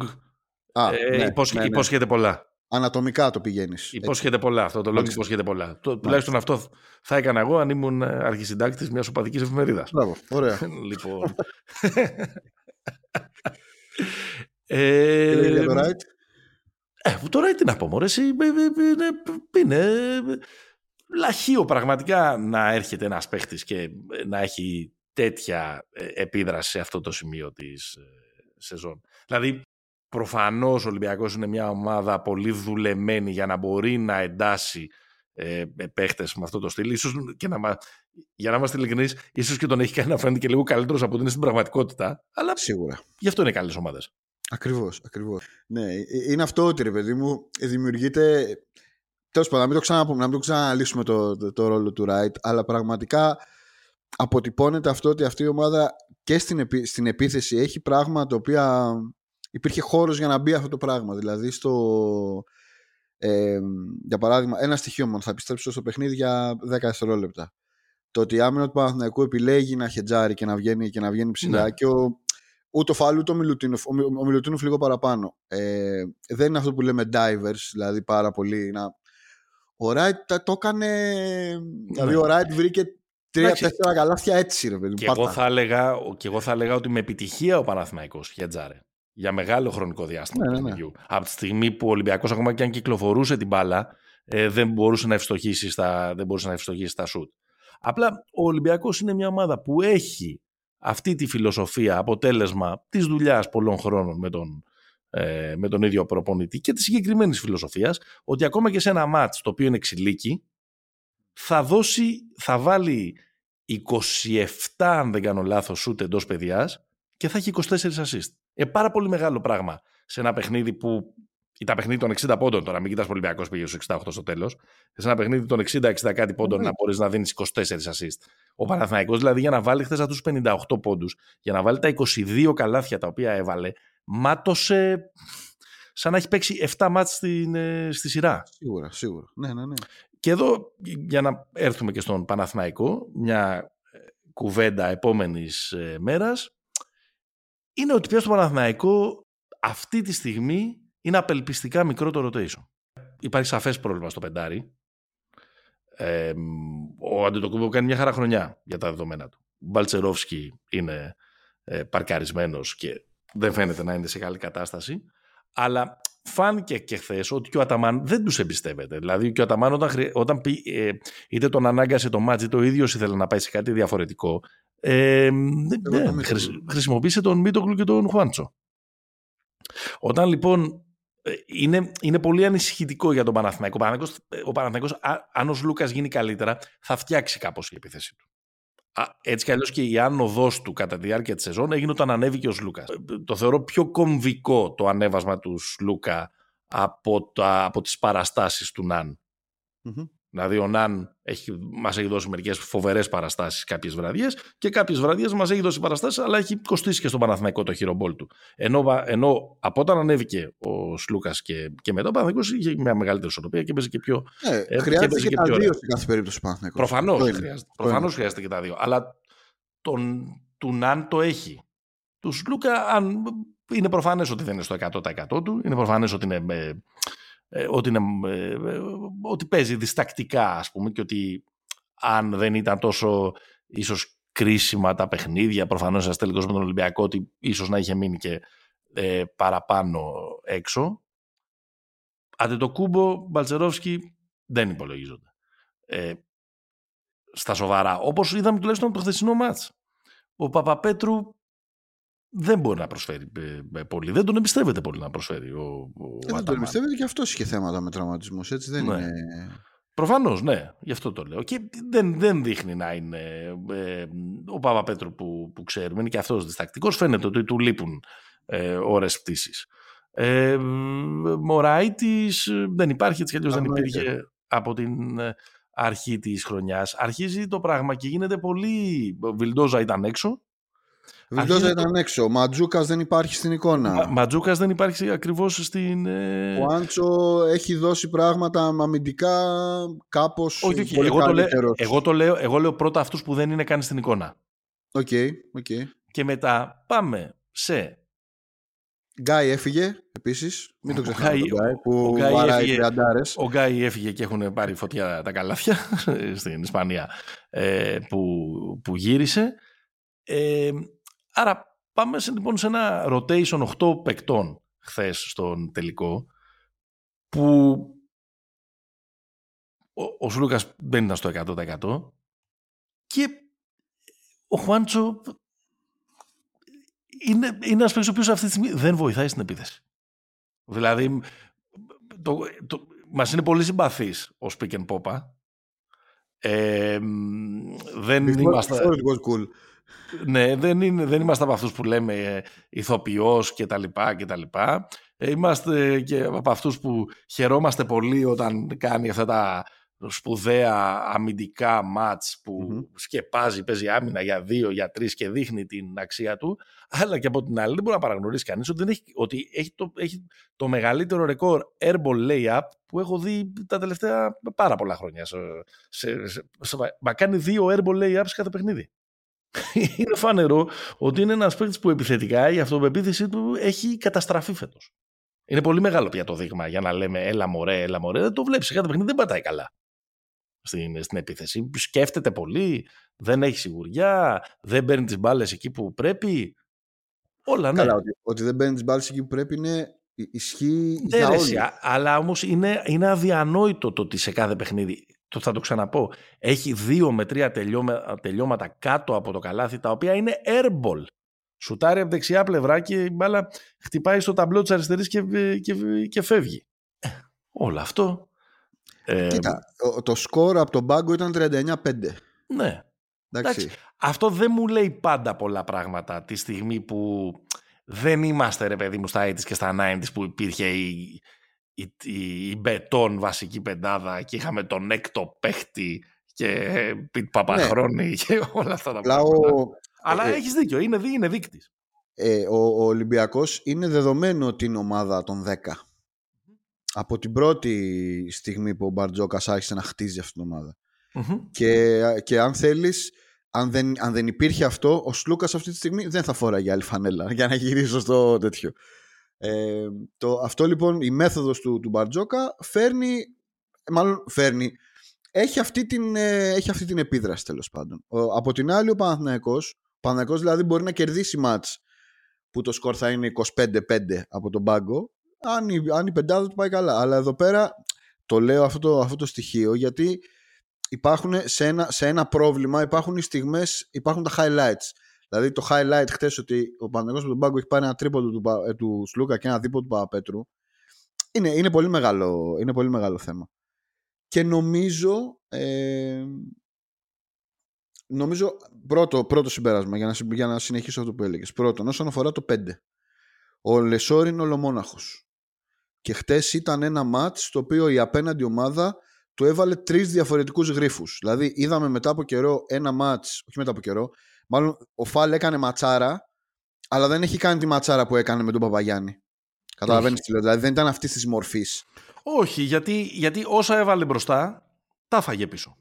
Α, ε, ναι, υπόσχε, ναι, ναι. υπόσχεται πολλά. Ανατομικά το πηγαίνεις. Υπόσχεται πολλά αυτό το long υπόσχεται πολλά. Το, τουλάχιστον αυτό θα έκανα εγώ αν ήμουν αρχισυντάκτης μιας οπαδικής εφημερίδας. Μπράβο, ωραία. λοιπόν. ε, για το right; Ε, το right τι να πω, μωρέ, είναι, λαχείο πραγματικά να έρχεται ένας παίχτης και να έχει τέτοια ε, επίδραση σε αυτό το σημείο της ε, σεζόν. Δηλαδή, προφανώς ο Ολυμπιακός είναι μια ομάδα πολύ δουλεμένη για να μπορεί να εντάσει ε, παίχτες με αυτό το στυλ. Ίσως και να, για να είμαστε ειλικρινείς, ίσως και τον έχει κάνει να φαίνεται και λίγο καλύτερος από ότι είναι στην πραγματικότητα. Αλλά Σίγουρα. γι' αυτό είναι καλές ομάδες. Ακριβώς, ακριβώς. Ναι, ε, είναι αυτό ότι ρε παιδί μου δημιουργείται... Τέλος πάντων, να μην το, ξαναπούμε, να μην το ξαναλύσουμε το, το, το, ρόλο του Ράιτ, αλλά πραγματικά αποτυπώνεται αυτό ότι αυτή η ομάδα και στην, στην επίθεση έχει πράγματα τα οποία υπήρχε χώρος για να μπει αυτό το πράγμα. Δηλαδή στο... Ε, για παράδειγμα, ένα στοιχείο μόνο θα επιστρέψω στο παιχνίδι για 10 δευτερόλεπτα. Το ότι η άμυνα του Παναθηναϊκού επιλέγει να χετζάρει και να βγαίνει, και να βγαίνει ψηλά ναι. και ο, ούτε ο Φαλού ούτε ο Μιλουτίνοφ, ο, Μιλουτίνοφ λίγο παραπάνω. Ε, δεν είναι αυτό που λέμε divers, δηλαδή πάρα πολύ να... Ο Ράιτ το έκανε. Ναι. Δηλαδή, ο Ράιτ βρήκε Τρία-τέσσερα καλάθια έτσι, ρε παιδί. Και εγώ, θα έλεγα, και εγώ θα έλεγα ότι με επιτυχία ο Παναθηναϊκός χέτζαρε. Για μεγάλο χρονικό διάστημα ναι, ναι, ναι. Από τη στιγμή που ο Ολυμπιακός ακόμα και αν κυκλοφορούσε την μπάλα, ε, δεν μπορούσε να ευστοχήσει στα, δεν μπορούσε να ευστοχήσει στα σουτ. Απλά ο Ολυμπιακός είναι μια ομάδα που έχει αυτή τη φιλοσοφία, αποτέλεσμα της δουλειάς πολλών χρόνων με τον, ε, με τον ίδιο προπονητή και της συγκεκριμένης φιλοσοφίας, ότι ακόμα και σε ένα μάτς το οποίο είναι ξυλίκι, θα δώσει, θα βάλει 27 αν δεν κάνω λάθος σούτ εντός παιδιάς και θα έχει 24 assist. Ε, πάρα πολύ μεγάλο πράγμα σε ένα παιχνίδι που ήταν παιχνίδι των 60 πόντων τώρα, μην κοιτάς Ολυμπιακός πήγε στους 68 στο τέλος, σε ένα παιχνίδι των 60-60 κάτι πόντων να μπορείς να δίνεις 24 assist. Ο Παναθηναϊκός δηλαδή για να βάλει χθες αυτούς τους 58 πόντους, για να βάλει τα 22 καλάθια τα οποία έβαλε, μάτωσε σαν να έχει παίξει 7 μάτς στην, ε, στη σειρά. Σίγουρα, σίγουρα. Ναι, ναι, ναι. Και εδώ, για να έρθουμε και στον Παναθηναϊκό, μια ε, κουβέντα επόμενης ε, μέρας, είναι ότι πια στο Παναθηναϊκό αυτή τη στιγμή είναι απελπιστικά μικρό το rotation. Υπάρχει σαφές πρόβλημα στο πεντάρι. Ε, ο Αντιτοκούμπο κάνει μια χαρά χρονιά για τα δεδομένα του. Ο Μπαλτσερόφσκι είναι ε, παρκαρισμένος και δεν φαίνεται να είναι σε καλή κατάσταση. Αλλά φάνηκε και χθες ότι και ο Αταμάν δεν τους εμπιστεύεται. Δηλαδή και ο Αταμάν όταν, όταν πει, ε, είτε τον ανάγκασε το μάτζι, το ίδιος ήθελε να πάει σε κάτι διαφορετικό. Ε, ναι, χρησιμοποίησε τον Μίτογλου και τον Χουάντσο. Όταν λοιπόν ε, είναι, είναι πολύ ανησυχητικό για τον Παναθηναϊκό. Ο Παναθηναϊκός, αν ο Λούκας γίνει καλύτερα, θα φτιάξει κάπως η επίθεση του έτσι κι αλλιώς και η άνοδό του κατά τη διάρκεια της σεζόν έγινε όταν ανέβηκε ο Λούκα. Ε, το θεωρώ πιο κομβικό το ανέβασμα του Λούκα από, τα, από τις παραστάσεις του Ναν. Δηλαδή ο Ναν έχει, μας έχει δώσει μερικές φοβερές παραστάσεις κάποιες βραδιές και κάποιες βραδιές μας έχει δώσει παραστάσεις αλλά έχει κοστίσει και στον Παναθηναϊκό το χειρομπόλ του. Ενώ, ενώ από όταν ανέβηκε ο Σλούκας και, και μετά ο Παναθηναϊκός είχε μια μεγαλύτερη ισορροπία και παίζει και πιο... Ε, ε, χρειάζεται και, και, τα δύο σε κάθε περίπτωση Παναθηναϊκός. Προφανώς, χρειάζεται, προφανώς χρειάζεται και τα δύο. Αλλά τον, του Ναν το έχει. Του Σλούκα αν, είναι προφανές ότι δεν είναι στο 100% του, είναι προφανές ότι είναι... Ε, ε, ότι, είναι, ε, ε, ότι παίζει διστακτικά ας πούμε και ότι αν δεν ήταν τόσο ίσως κρίσιμα τα παιχνίδια προφανώς ένας τελικός με τον Ολυμπιακό ότι ίσως να είχε μείνει και ε, παραπάνω έξω. Αντί το κούμπο Μπαλτσερόφσκι δεν υπολογίζονται. Ε, στα σοβαρά. Όπως είδαμε τουλάχιστον το χθεσινό μάτς. Ο Παπαπέτρου δεν μπορεί να προσφέρει ε, ε, πολύ. Δεν τον εμπιστεύεται πολύ να προσφέρει ο, ο ε, Δεν τον εμπιστεύεται και αυτός είχε θέματα με τραυματισμούς. Έτσι δεν ναι. είναι. Προφανώς, ναι, γι' αυτό το λέω. Και δεν, δεν δείχνει να είναι ε, ο Παπαπέτρου που, που ξέρουμε. Είναι και αυτός διστακτικός. Φαίνεται ότι του λείπουν ε, ώρε πτήση. Ε, Μωράητη δεν υπάρχει, έτσι κι αλλιώς δεν υπήρχε από την αρχή της χρονιάς. Αρχίζει το πράγμα και γίνεται πολύ. Βιλντόζα ήταν έξω. Βιλντόζα ήταν έξω. Ο Ματζούκας δεν υπάρχει στην εικόνα. Μα, Ματζούκας δεν υπάρχει ακριβώς στην. Ε... Ο Άντσο έχει δώσει πράγματα αμυντικά κάπως. Όχι, όχι. Εγώ, το λέω, εγώ, το λέω, εγώ λέω πρώτα αυτούς που δεν είναι καν στην εικόνα. Οκ, okay, okay. Και μετά πάμε σε. Γκάι έφυγε επίσης. Μην το ξεχνάμε. Ο Γκάι, που ο Γκάι έφυγε, ο Γκάι έφυγε και έχουν πάρει φωτιά τα καλάθια στην Ισπανία ε, που, που γύρισε. Ε, Άρα πάμε σε, λοιπόν σε ένα rotation 8 παικτών χθες στον τελικό που ο, ο Σλούκας δεν ήταν στο 100% και ο Χουάντσο είναι, είναι ένας παίκτης ο οποίος αυτή τη στιγμή δεν βοηθάει στην επίθεση. Δηλαδή, το, το, μας είναι πολύ συμπαθής ο Σπίκεν Πόπα. Ε, δεν είμαστε... cool ναι, δεν, είναι, δεν είμαστε από αυτούς που λέμε ε, ηθοποιός και τα λοιπά και τα λοιπά. Ε, είμαστε και από αυτούς που χαιρόμαστε πολύ όταν κάνει αυτά τα σπουδαία αμυντικά μάτς που mm σκεπάζει, παίζει άμυνα για δύο, για τρεις και δείχνει την αξία του. Αλλά και από την άλλη δεν μπορεί να παραγνωρίσει κανείς ότι, έχει, ότι έχει, το, έχει το μεγαλύτερο ρεκόρ airball layup που έχω δει τα τελευταία πάρα πολλά χρόνια. Σε, σε, σε, σε, μα κάνει δύο airball layups κάθε παιχνίδι. είναι φανερό ότι είναι ένας παίκτης που επιθετικά η αυτοπεποίθησή του έχει καταστραφεί φέτος. Είναι πολύ μεγάλο πια το δείγμα για να λέμε έλα μωρέ, έλα μωρέ. Δεν το βλέπεις. Κάθε παιχνίδι δεν πατάει καλά στην, στην επίθεση. Σκέφτεται πολύ, δεν έχει σιγουριά, δεν παίρνει τις μπάλες εκεί που πρέπει. Όλα ναι. Καλά, ότι, ότι δεν παίρνει τις μπάλες εκεί που πρέπει είναι ισχύει για όλοι. Αλλά όμως είναι, είναι αδιανόητο το ότι σε κάθε παιχνίδι το θα το ξαναπώ, έχει δύο με τρία τελειώματα κάτω από το καλάθι, τα οποία είναι airball. Σουτάρει από δεξιά πλευρά και η μπάλα χτυπάει στο ταμπλό της αριστερής και, και, και φεύγει. Ε, όλο αυτό... Ε, Κοίτα, το σκορ από τον πάγκο ήταν 39-5. Ναι. Εντάξει. Αυτό δεν μου λέει πάντα πολλά πράγματα τη στιγμή που δεν είμαστε ρε παιδί μου στα 80's και στα 90's που υπήρχε η, η, η, η Μπετόν βασική πεντάδα και είχαμε τον έκτο παίχτη και Πιτ Παπαχρόνη ναι. και όλα αυτά τα πράγματα. Αλλά ε, έχεις δίκιο, είναι, είναι δείκτης. Ε, ο, ο Ολυμπιακός είναι δεδομένο ότι είναι ομάδα των 10. Από την πρώτη στιγμή που ο Μπαρτζόκας άρχισε να χτίζει αυτήν την ομαδα Και, και αν θέλεις, αν δεν, αν δεν υπήρχε αυτό, ο Σλούκας αυτή τη στιγμή δεν θα φοράγε άλλη φανέλα για να γυρίσω στο τέτοιο. Ε, το, αυτό λοιπόν η μέθοδος του, του Μπαρτζόκα φέρνει, μάλλον φέρνει, έχει αυτή την, ε, έχει αυτή την επίδραση τέλος πάντων. Ο, από την άλλη ο Παναθηναϊκός, ο Παναθηναϊκός δηλαδή μπορεί να κερδίσει μάτς που το σκορ θα είναι 25-5 από τον πάγκο, αν η, αν η πεντάδα του πάει καλά. Αλλά εδώ πέρα το λέω αυτό το, αυτό το στοιχείο γιατί υπάρχουν σε ένα, σε ένα πρόβλημα, υπάρχουν οι στιγμές, υπάρχουν τα highlights. Δηλαδή το highlight χθες ότι ο Παναγιώτης με τον πάγκο έχει πάρει ένα τρίποντο του, ε, του Σλούκα και ένα δίποτο του Παπαπέτρου. Είναι, είναι, πολύ μεγάλο, είναι πολύ μεγάλο θέμα. Και νομίζω, ε, νομίζω πρώτο, πρώτο συμπέρασμα για να, για να συνεχίσω αυτό που έλεγες. Πρώτον, όσον αφορά το 5. Ο Λεσόρ είναι ολομόναχος. Και χτε ήταν ένα μάτς στο οποίο η απέναντι ομάδα του έβαλε τρεις διαφορετικούς γρήφου. Δηλαδή, είδαμε μετά από καιρό ένα ματ, όχι μετά από καιρό, μάλλον ο Φαλ έκανε ματσάρα, αλλά δεν έχει κάνει τη ματσάρα που έκανε με τον Παπαγιάννη. Καταλαβαίνεις τι λέω. Δηλαδή, δεν ήταν αυτής της μορφής. Όχι, γιατί, γιατί όσα έβαλε μπροστά, τα φάγε πίσω.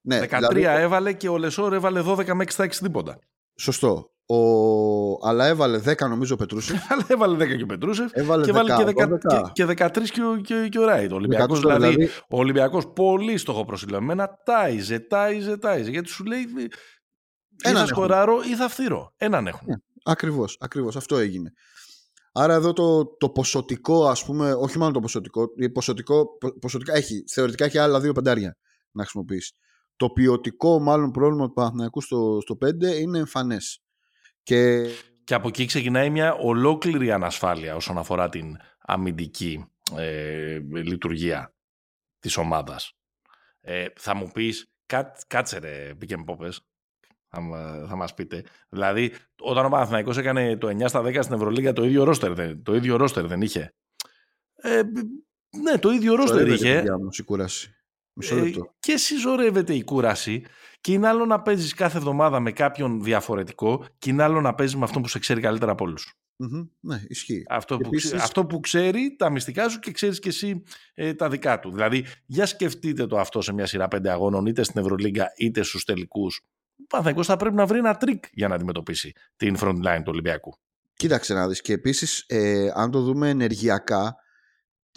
Ναι, 13 δηλαδή... έβαλε και ο Λεσόρ έβαλε 12 με 6 τίποτα. Σωστό. Ο... Αλλά έβαλε 10 νομίζω ο Πετρούσεφ. Αλλά έβαλε 10 και ο Πετρούσεφ. Έβαλε και, 10, και, 10, και, και 13 και, ο, και, και ο Ράιτ. Ο Ολυμπιακός, δηλαδή, δηλαδή, ο Ολυμπιακός πολύ στοχοπροσηλωμένα τάιζε, τάιζε, τάιζε. Γιατί σου λέει ή θα σκοράρω ή θα φθύρω. Έναν έχουν. Ναι, ακριβώς, ακριβώς. Αυτό έγινε. Άρα εδώ το, το ποσοτικό, ας πούμε, όχι μόνο το ποσοτικό, ποσοτικό ποσοτικά έχει, θεωρητικά έχει άλλα δύο πεντάρια να χρησιμοποιήσει. Το ποιοτικό μάλλον πρόβλημα του Παναθηναϊκού στο, στο 5 είναι εμφανές. Και... και από εκεί ξεκινάει μια ολόκληρη ανασφάλεια όσον αφορά την αμυντική ε, λειτουργία της ομάδας. Ε, θα μου πεις, κάτσε κάτσε ρε Πόπες, θα, θα μας πείτε. Δηλαδή, όταν ο Παναθηναϊκός έκανε το 9 στα 10 στην Ευρωλίγα, το ίδιο ρόστερ δεν, το ίδιο ρόστερ δεν είχε. Ε, ναι, το ίδιο ρόστερ είχε. η κούραση. Μισό ε, και συσσωρεύεται η κούραση και είναι άλλο να παίζεις κάθε εβδομάδα με κάποιον διαφορετικό και είναι άλλο να παίζεις με αυτόν που σε ξέρει καλύτερα από όλους. Mm-hmm. Ναι, ισχύει. Αυτό, που, αυτό που ξέρει τα μυστικά σου και ξέρεις και εσύ ε, τα δικά του. Δηλαδή, για σκεφτείτε το αυτό σε μια σειρά πέντε αγώνων, είτε στην Ευρωλίγκα είτε στους τελικούς. Ο Παναθηναϊκός θα πρέπει να βρει ένα τρικ για να αντιμετωπίσει την front line του Ολυμπιακού. Κοίταξε να δεις και επίσης ε, αν το δούμε ενεργειακά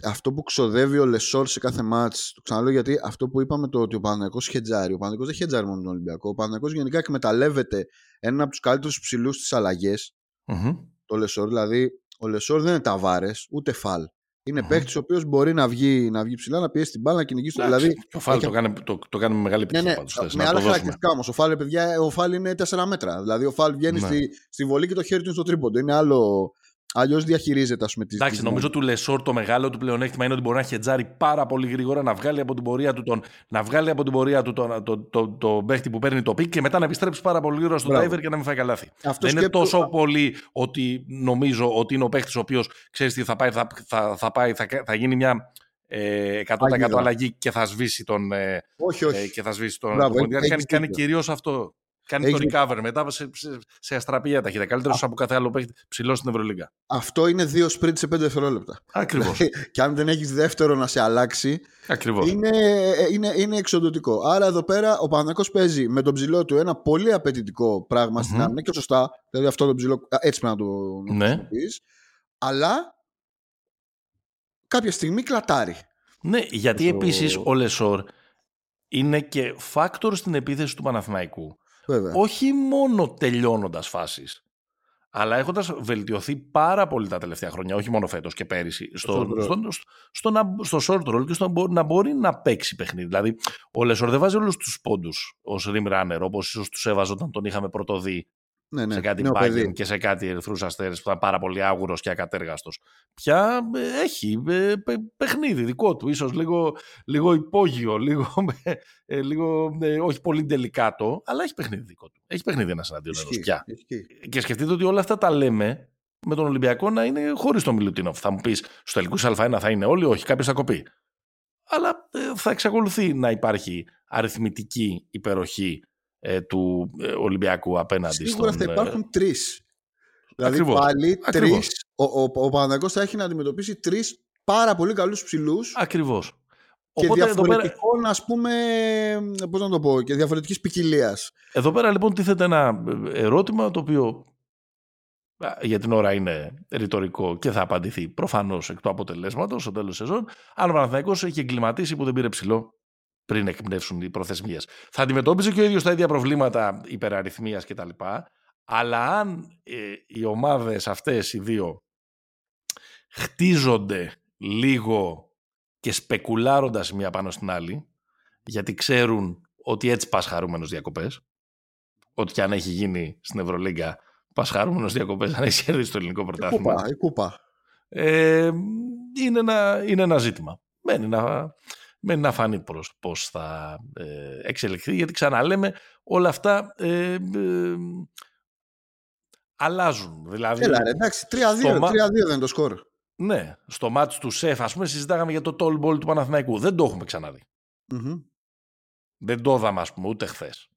αυτό που ξοδεύει ο Λεσόρ σε κάθε μάτς, το ξαναλέω γιατί αυτό που είπαμε το ότι ο Παναθηναϊκός χετζάρει, ο Παναθηναϊκός δεν χετζάρει μόνο τον Ολυμπιακό, ο Παναθηναϊκός γενικά εκμεταλλεύεται έναν από τους καλύτερους ψηλούς στις αλλαγές, mm-hmm. το Λεσόρ, δηλαδή ο Λεσόρ δεν είναι Ταβάρες, ούτε Φαλ. Είναι mm-hmm. παίκτης ο οποίος μπορεί να βγει, να βγει ψηλά, να πιέσει την μπάλα, να κυνηγήσει το. Δηλαδή, το Φάλ έχει... το, κάνει, το, το κάνει με μεγάλη επιτυχία. Ναι, ναι, πάντως, με άλλα χαρακτηριστικά όμως. Ο Φάλ, παιδιά, ο Φάλ είναι 4 μέτρα. Δηλαδή, ο Φάλ βγαίνει ναι. στη, στη βολή και το χέρι του είναι στο τρίποντο. Είναι άλλο, Αλλιώς διαχειρίζεται, ας πούμε, τις. Εντάξει, νομίζω του Λεσόρ το μεγάλο του πλεονέκτημα είναι ότι μπορεί να χετζάρει πάρα πολύ γρήγορα, να βγάλει από την πορεία του τον, να βγάλει από την πορεία του τον, το, το, το, παίχτη που παίρνει το pick και μετά να επιστρέψει πάρα πολύ γρήγορα στο driver και να μην φάει καλάθι. Αυτό Δεν είναι τόσο πολύ ότι νομίζω ότι είναι ο παίχτης ο οποίος ξέρεις τι θα πάει, θα, θα, θα, πάει, θα, θα γίνει μια ε, 100% αλλαγή και θα σβήσει τον. Ε, όχι, όχι. Ε, και θα σβήσει τον. Μπράβο, κάνει, κάνει κυρίως αυτό. Κάνει το recover μετά σε, σε, σε αστραπία ταχύτητα. Καλύτερος από κάθε άλλο παίχτη ψηλό στην Ευρωλίγκα. Αυτό είναι δύο sprint σε πέντε δευτερόλεπτα. Ακριβώς. και αν δεν έχεις δεύτερο να σε αλλάξει. Ακριβώς. Είναι, είναι, είναι εξοντοτικό. Άρα εδώ πέρα ο Παναγιώ παίζει με τον ψηλό του ένα πολύ απαιτητικό πράγμα mm-hmm. στην άμυνα και σωστά. Δηλαδή αυτό το ψηλό. Έτσι πρέπει να το ναι. χρησιμοποιείς. Αλλά κάποια στιγμή κλατάρει. Ναι, γιατί το... επίσης ο Λεσόρ είναι και factor στην επίθεση του Παναθηναϊκού. Όχι μόνο τελειώνοντας φάσεις, αλλά έχοντας βελτιωθεί πάρα πολύ τα τελευταία χρόνια, όχι μόνο φέτος και πέρυσι, στο, στο, στο, στο, στο short roll και στο να μπορεί να παίξει παιχνίδι. Δηλαδή, ο Λεσόρ δεν βάζει όλους τους πόντους ως rim runner, όπως ίσως τους έβαζε όταν τον είχαμε πρωτοδεί ναι, ναι. σε κάτι Bayern και σε κάτι Ερυθρού Αστέρες που ήταν πάρα πολύ άγουρος και ακατέργαστος. Πια ε, έχει ε, παιχνίδι δικό του, ίσως λίγο, λίγο υπόγειο, λίγο, ε, λίγο όχι πολύ τελικάτο, αλλά έχει παιχνίδι δικό του. Έχει παιχνίδι ένα εναντίον ενός πια. Και σκεφτείτε ότι όλα αυτά τα λέμε με τον Ολυμπιακό να είναι χωρίς τον Μιλουτίνοφ. Θα μου πεις στου τελικού Α1 θα είναι όλοι, όχι, κάποιος θα κοπεί. Αλλά θα εξακολουθεί να υπάρχει αριθμητική υπεροχή ε, του ε, Ολυμπιακού απέναντι Σίγουρα στον... θα υπάρχουν τρεις. Δηλαδή Ακριβώς. πάλι τρεις. Ο, ο, ο, ο θα έχει να αντιμετωπίσει τρεις πάρα πολύ καλούς ψηλούς. Ακριβώς. Και Οπότε, διαφορετικών, πέρα... ας πούμε, πώς να το πω, και διαφορετικής ποικιλίας. Εδώ πέρα λοιπόν τίθεται ένα ερώτημα το οποίο για την ώρα είναι ρητορικό και θα απαντηθεί προφανώς εκ του αποτελέσματος στο τέλος σεζόν. Αν ο Παναθηναϊκός έχει εγκληματίσει που δεν πήρε ψηλό πριν εκπνεύσουν οι προθεσμίες. Θα αντιμετώπιζε και ο ίδιος τα ίδια προβλήματα υπεραριθμίας κτλ. Αλλά αν ε, οι ομάδες αυτές οι δύο χτίζονται λίγο και σπεκουλάροντας η μία πάνω στην άλλη, γιατί ξέρουν ότι έτσι πας χαρούμενος διακοπές, ό,τι και αν έχει γίνει στην Ευρωλίγκα, πας χαρούμενος διακοπές, αν έχει κερδίσει το ελληνικό πρωτάθλημα. Η κούπα, η κούπα. Ε, είναι, ένα, είναι ένα ζήτημα. Μένει να, με να φανεί προς πώς θα ε, εξελιχθεί, γιατί ξαναλέμε όλα αυτά ε, ε, αλλάζουν. Δηλαδή, Έλα ρε, εντάξει, 3-2, 3-2 δεν είναι το σκορ. Ναι, στο μάτι του ΣΕΦ, ας πούμε, συζητάγαμε για το tall ball του Παναθηναϊκού. Δεν το έχουμε ξαναδεί. Mm-hmm. Δεν το είδαμε, ας πούμε, ούτε χθες.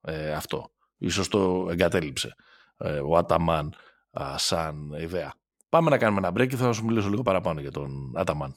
Ε, αυτό. Ίσως το εγκατέλειψε ε, ο Αταμάν σαν ιδέα. Πάμε να κάνουμε ένα break και θα σου μιλήσω λίγο παραπάνω για τον Αταμάν.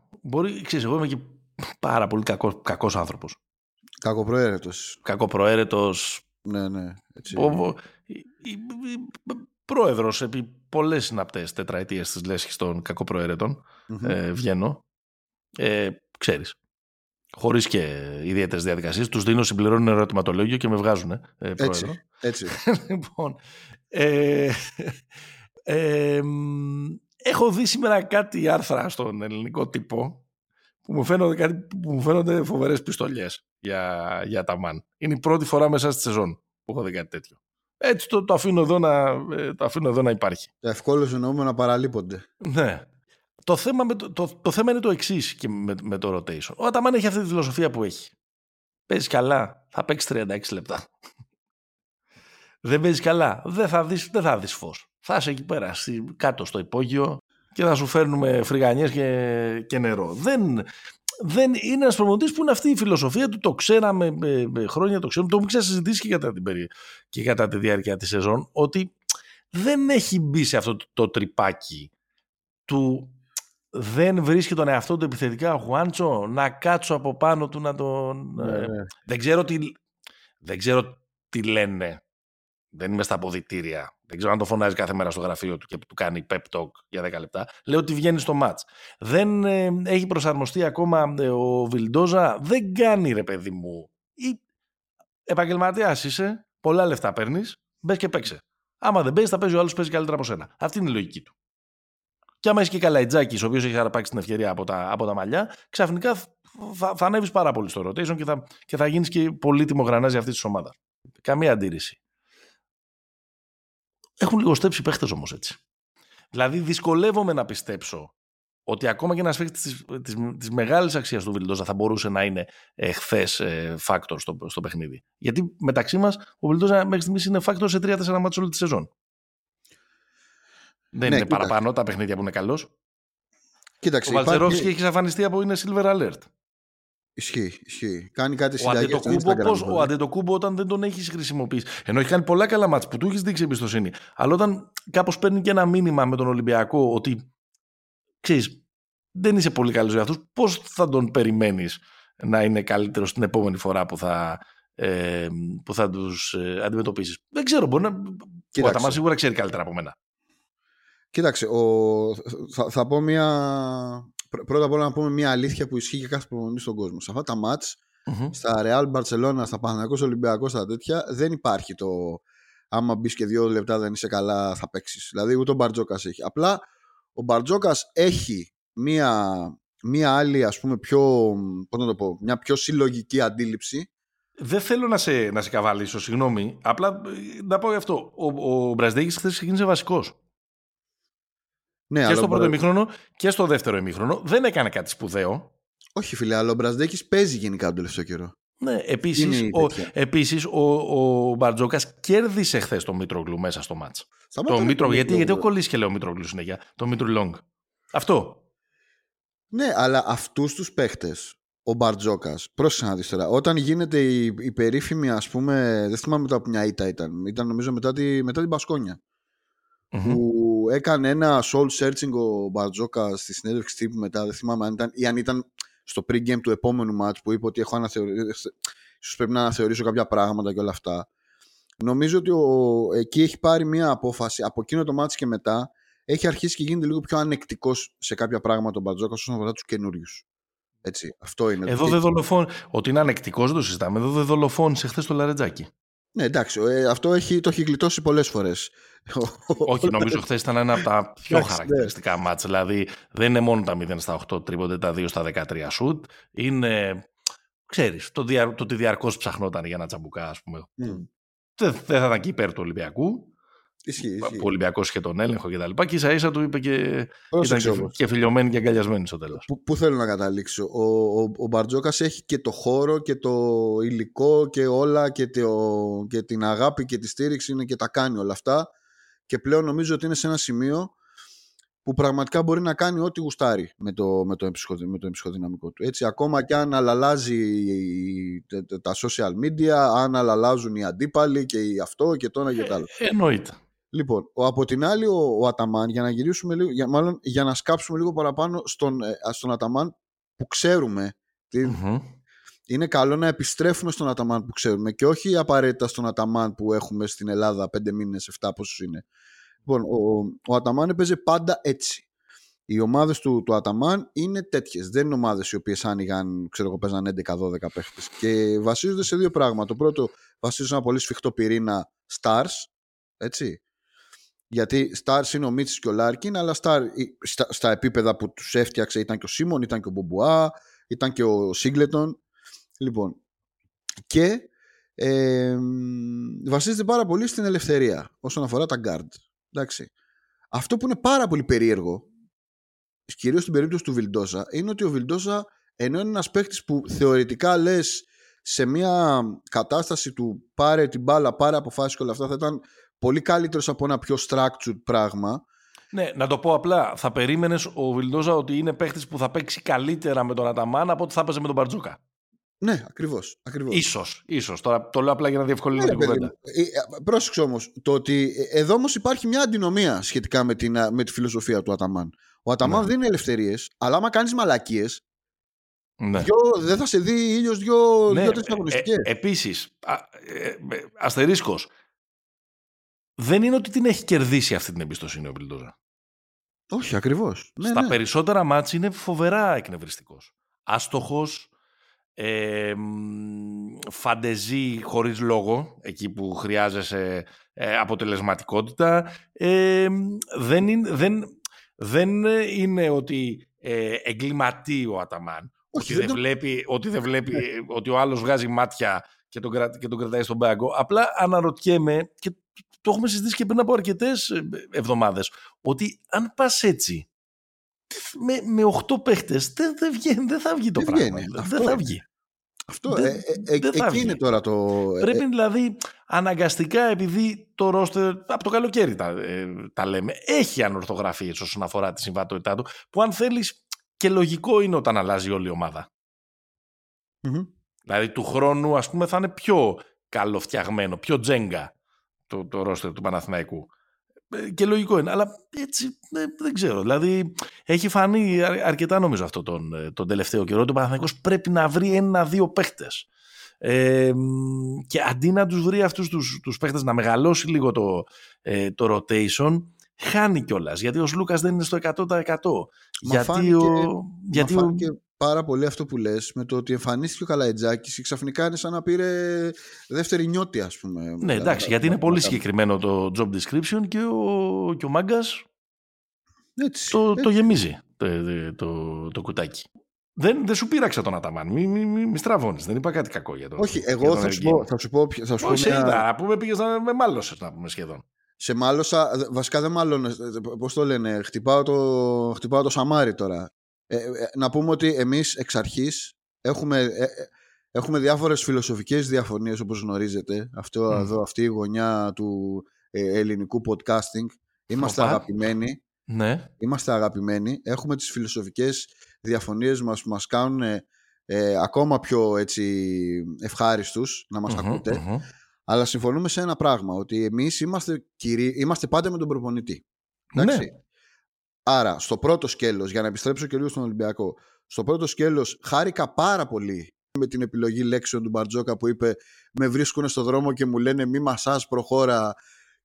Μπορεί, ξέρεις, εγώ είμαι και πάρα πολύ κακός, κακός άνθρωπος. Κακοπροαίρετος. Κακοπροαίρετος. Ναι, ναι. Έτσι. πρόεδρος επί πολλές συναπτές τετραετίες της λέσχης των κακοπροαίρετων. Mm-hmm. Ε, βγαίνω. Ε, ξέρεις χωρίς και ιδιαίτερες διαδικασίες. Τους δίνω, συμπληρώνουν ερωτηματολόγιο και με βγάζουν. Ε, έτσι. έτσι. λοιπόν. Ε, ε, έχω δει σήμερα κάτι άρθρα στον ελληνικό τύπο που μου φαίνονται, κάτι, που μου φαίνονται φοβερές πιστολιές για, για τα μαν. Είναι η πρώτη φορά μέσα στη σεζόν που έχω δει κάτι τέτοιο. Έτσι το, το, αφήνω, εδώ να, ε, το αφήνω εδώ να υπάρχει. Ευκόλως εννοούμε να παραλείπονται. Ναι. Το θέμα, με το, το, το, θέμα είναι το εξής και με, με το rotation. Ο Αταμάν έχει αυτή τη φιλοσοφία που έχει. Παίζεις καλά, θα παίξεις 36 λεπτά. δεν παίζεις καλά, δεν θα δεις, δεν θα δεις φως. Θα είσαι εκεί πέρα, κάτω στο υπόγειο και θα σου φέρνουμε φρυγανιές και, και νερό. Δεν, δεν είναι ένας προμονητή που είναι αυτή η φιλοσοφία του. Το ξέραμε με, με χρόνια, το ξέρουμε. Το έχουμε ξανασυζητήσει και κατά, την περί... και κατά τη διάρκεια της σεζόν. Ότι δεν έχει μπει σε αυτό το, το τρυπάκι του δεν βρίσκει τον εαυτό του επιθετικά ο Χουάντσο να κάτσω από πάνω του να τον... Ναι, ε, ναι. δεν, ξέρω τι, δεν ξέρω τι λένε. Δεν είμαι στα αποδητήρια. Δεν ξέρω αν το φωνάζει κάθε μέρα στο γραφείο του και του κάνει pep talk για 10 λεπτά. Λέω ότι βγαίνει στο μάτς. Δεν ε, έχει προσαρμοστεί ακόμα ε, ο Βιλντόζα. Δεν κάνει ρε παιδί μου. Ή επαγγελματία είσαι, πολλά λεφτά παίρνεις, μπες και παίξε. Άμα δεν παίζεις, θα παίζει ο άλλος παίζει καλύτερα από σένα. Αυτή είναι η λογική του. Και άμα έχει και Καλαϊτζάκης, ο οποίος έχει χαραπάξει την ευκαιρία από τα, από τα μαλλιά, ξαφνικά θα, θα ανέβεις πάρα πολύ στο rotation και θα, και θα γίνεις και πολύτιμο γρανάζι αυτής της ομάδας. Καμία αντίρρηση. Έχουν λιγοστέψει παίχτες όμως έτσι. Δηλαδή, δυσκολεύομαι να πιστέψω ότι ακόμα και ένας παίχτης της της, μεγάλης αξίας του Βιλντόζα θα μπορούσε να είναι εχθέ ε, factor στο, στο παιχνίδι. Γιατί μεταξύ μας ο Βιλντόζα μέχρι στιγμής είναι factor σε 3-4 μάτια όλη τη σεζόν. Δεν ναι, είναι κοίταξε. παραπάνω τα παιχνίδια που είναι καλός. Κοίταξε. Ο Βαλτσερόφσκι υπάρχει... έχει εξαφανιστεί από είναι Silver Alert. Ισχύει, ισχύει. Κάνει κάτι συνταγές Ο Ο Αντετοκούμπο όταν δεν τον έχεις χρησιμοποιήσει. Ενώ έχει κάνει πολλά καλά μάτς που του έχεις δείξει εμπιστοσύνη. Αλλά όταν κάπως παίρνει και ένα μήνυμα με τον Ολυμπιακό ότι ξέρεις, δεν είσαι πολύ καλός για αυτούς, πώς θα τον περιμένεις να είναι καλύτερος την επόμενη φορά που θα, ε, που θα τους ε, αντιμετωπίσεις; Δεν ξέρω, μπορεί να. Ο Αταμάν σίγουρα ξέρει καλύτερα από μένα. Κοίταξε, ο, θα, θα πω μια... Πρώτα απ' όλα να πούμε μια αλήθεια που ισχύει για κάθε προπονητής στον κόσμο. Σε αυτά τα μάτς, mm-hmm. στα Real Barcelona, στα Παναγιακός Ολυμπιακός, στα τέτοια, δεν υπάρχει το άμα μπεις και δύο λεπτά δεν είσαι καλά θα παίξεις. Δηλαδή ούτε ο Μπαρτζόκας έχει. Απλά ο Μπαρτζόκας έχει μία, μία άλλη, ας πούμε, πιο, πώς να το πω, μια πιο συλλογική αντίληψη. Δεν θέλω να σε, να σε καβαλήσω, συγγνώμη. Απλά ε, να πω γι' αυτό. Ο, ο Μπραζδέκης χθες ξεκίνησε βασικός. Ναι, και στο πρώτο ημίχρονο και στο δεύτερο ημίχρονο. Δεν έκανε κάτι σπουδαίο. Όχι, φίλε, αλλά ο Μπραζδέκης παίζει γενικά τον τελευταίο καιρό. Ναι, επίσης ο, επίσης, ο, ο Μπαρτζόκας κέρδισε χθες το Μήτρογλου μέσα στο μάτς. Το Μήτρο, γιατί, γιατί ο κολλήσει και λέει ο Μήτρογλου συνέχεια. Το Μήτρο Λόγκ. Αυτό. Ναι, αλλά αυτούς τους παίχτες, ο Μπαρτζόκας, πρόσεχε να δεις τώρα, όταν γίνεται η, η περίφημη, ας πούμε, δεν θυμάμαι μετά από μια ήττα ήταν, ήταν νομίζω μετά, τη, μετά την Πασκόνια που έκανε ένα soul searching ο Μπαρτζόκα στη συνέντευξη τύπου μετά, δεν θυμάμαι αν ήταν, ή αν ήταν στο pre-game του επόμενου match που είπε ότι έχω αναθεωρήσει, ίσως πρέπει να αναθεωρήσω κάποια πράγματα και όλα αυτά. Νομίζω ότι ο, εκεί έχει πάρει μια απόφαση από εκείνο το match και μετά έχει αρχίσει και γίνεται λίγο πιο ανεκτικός σε κάποια πράγματα ο Μπαρτζόκα όσον αφορά τους καινούριους. Έτσι, αυτό είναι. Εδώ δεν δολοφόν. Ότι είναι ανεκτικός δεν το συζητάμε. Εδώ δεν δολοφόνησε χθες το Λαρετζάκι. Ναι, εντάξει, ε, αυτό έχει, το έχει γλιτώσει πολλές φορές. Όχι, νομίζω χθες ήταν ένα από τα πιο ναι. χαρακτηριστικά μάτς. Δηλαδή δεν είναι μόνο τα 0 στα 8 τρίπονται, τα 2 στα 13 σουτ. Είναι, ξέρεις, το, δια, το ότι διαρκώς ψαχνόταν για ένα τσαμπουκά, ας πούμε. Mm. Δεν, δεν θα ήταν και υπέρ του Ολυμπιακού. Ισχύει, ισχύει. Που ο Ολυμπιακός είχε τον έλεγχο και τα λοιπά. Και ίσα ίσα του είπε και. ήταν και, και φιλιωμένοι και αγκαλιασμένοι στο τέλος. Πού θέλω να καταλήξω. Ο, ο, ο Μπαρτζόκας έχει και το χώρο και το υλικό και όλα και, το, και την αγάπη και τη στήριξη είναι και τα κάνει όλα αυτά. Και πλέον νομίζω ότι είναι σε ένα σημείο που πραγματικά μπορεί να κάνει ό,τι γουστάρει με το, με το, με το εμψυχοδυναμικό του. Έτσι, ακόμα και αν αλλάζει τα social media, αν αλλάζουν οι αντίπαλοι και αυτό και το ένα και το άλλο. Ε, εννοείται. Λοιπόν, ο, από την άλλη ο, ο Αταμάν, για να γυρίσουμε λίγο, για, μάλλον για να σκάψουμε λίγο παραπάνω στον, ε, στον Αταμάν που ξέρουμε, είναι καλό να επιστρέφουμε στον Αταμάν που ξέρουμε και όχι απαραίτητα στον Αταμάν που έχουμε στην Ελλάδα πέντε μήνες, εφτά πόσους είναι. Λοιπόν, ο, ο Αταμάν έπαιζε πάντα έτσι. Οι ομάδες του, του Αταμάν είναι τέτοιες. Δεν είναι ομάδες οι οποίες άνοιγαν, ξέρω εγώ, παίζαν 11-12 παίχτες. Και βασίζονται σε δύο πράγματα. Το πρώτο βασίζονται σε ένα πολύ σφιχτό πυρήνα stars, έτσι, γιατί stars είναι ο Μίτσιτς και ο Λάρκιν, αλλά star, στα, στα, επίπεδα που τους έφτιαξε ήταν και ο Σίμον, ήταν και ο Μπομπουά, ήταν και ο Σίγκλετον. Λοιπόν, και ε, βασίζεται πάρα πολύ στην ελευθερία όσον αφορά τα guard. Εντάξει. Αυτό που είναι πάρα πολύ περίεργο, κυρίως στην περίπτωση του Βιλντόσα, είναι ότι ο Βιλντόσα, ενώ είναι ένας παίχτης που θεωρητικά λες σε μια κατάσταση του πάρε την μπάλα, πάρε αποφάσεις και όλα αυτά θα ήταν πολύ καλύτερος από ένα πιο structured πράγμα. Ναι, να το πω απλά. Θα περίμενες ο Βιλντόζα ότι είναι παίχτης που θα παίξει καλύτερα με τον Αταμάν από ότι θα παίζει με τον Μπαρτζούκα. Ναι, ακριβώς. Ακριβώς. Ίσως, ίσως. Τώρα το λέω απλά για να διευκολύνω ναι, την κουβέντα. Ε, ε, πρόσεξε όμως, το ότι ε, εδώ όμως υπάρχει μια αντινομία σχετικά με, την, με τη φιλοσοφία του Αταμάν. Ο Αταμάν ναι. δίνει ελευθερίες, αλλά άμα κάνεις μαλακίες, ναι. δεν θα σε δει ήλιος δύο-τρει ναι. αγωνιστικές. Ε, Επίση, αστερίσκος, δεν είναι ότι την έχει κερδίσει αυτή την εμπιστοσύνη ο Μπιλντόζα. Όχι, ακριβώς. Ναι, Στα ναι. περισσότερα μάτς είναι φοβερά εκνευριστικός. Άστοχος, ε, φαντεζή χωρίς λόγο, εκεί που χρειάζεσαι ε, αποτελεσματικότητα. Ε, δεν, είναι, δεν, δεν είναι ότι ε, εγκληματεί ο Αταμάν. Όχι, ότι, δεν βλέπει, ότι, δεν βλέπει, ναι. ότι ο άλλος βγάζει μάτια και τον, και τον κρατάει στον πάγκο. Απλά αναρωτιέμαι και το έχουμε συζητήσει και πριν από αρκετές ε, εβδομάδες, ότι αν πας έτσι, με, με 8 παίχτες, δεν, δεν, δεν θα βγει το δεν πράγμα. Δεν θα βγει. Αυτό, δεν, ε, ε, ε εκεί είναι τώρα το... Πρέπει δηλαδή αναγκαστικά επειδή το ρόστερ από το καλοκαίρι τα, τα λέμε έχει ανορθογραφίες όσον αφορά τη συμβατότητά του που αν θέλεις και λογικό είναι όταν αλλάζει όλη η ομαδα Δηλαδή του χρόνου ας πούμε θα είναι πιο καλοφτιαγμένο, πιο τζέγκα το, το ρόστερ του Παναθηναϊκού. Ε, και λογικό είναι, αλλά έτσι ε, δεν ξέρω. Δηλαδή έχει φανεί αρκετά νομίζω αυτό τον, ε, τον τελευταίο καιρό. Ο Παναθηναϊκός πρέπει να βρει ένα-δύο παίχτες. Ε, και αντί να τους βρει αυτούς τους, τους παίχτες να μεγαλώσει λίγο το, το rotation χάνει κιόλας. γιατί ο Λούκας δεν είναι στο 100%. γιατί ο, γιατί ο, πάρα πολύ αυτό που λες με το ότι εμφανίστηκε ο Καλαϊτζάκης και ξαφνικά είναι σαν να πήρε δεύτερη νιώτη ας πούμε. Ναι εντάξει γιατί είναι πολύ συγκεκριμένο το job description και ο, και ο Μάγκας το, το γεμίζει το, το, το, κουτάκι. Δεν, δεν σου πείραξε τον Αταμάν. Μην μη, μη, μη στραβώνεις. Δεν είπα κάτι κακό για τον. Όχι, εγώ θα, σου πω, θα σου πω. Θα σου Όχι, πω μια... να πούμε πήγες να με μάλωσες να πούμε σχεδόν. Σε μάλωσα. Βασικά δεν μάλλον. Πώς το λένε, χτυπάω το, χτυπάω το σαμάρι τώρα. Ε, ε, να πούμε ότι εμείς εξ αρχής έχουμε, ε, έχουμε διάφορες φιλοσοφικές διαφωνίες όπως γνωρίζετε. Αυτό, εδώ, αυτή η γωνιά του ελληνικού podcasting. Είμαστε αγαπημένοι. Ναι. Είμαστε αγαπημένοι. Έχουμε τις φιλοσοφικές διαφωνίες μας που μας κάνουν ακόμα πιο έτσι, ευχάριστους να μας ακουτε Αλλά συμφωνούμε σε ένα πράγμα, ότι εμείς είμαστε, είμαστε πάντα με τον προπονητή. Ναι. Άρα, στο πρώτο σκέλος, για να επιστρέψω και λίγο στον Ολυμπιακό, στο πρώτο σκέλος χάρηκα πάρα πολύ με την επιλογή λέξεων του Μπαρτζόκα που είπε Με βρίσκουν στο δρόμο και μου λένε Μη μασάς, προχώρα.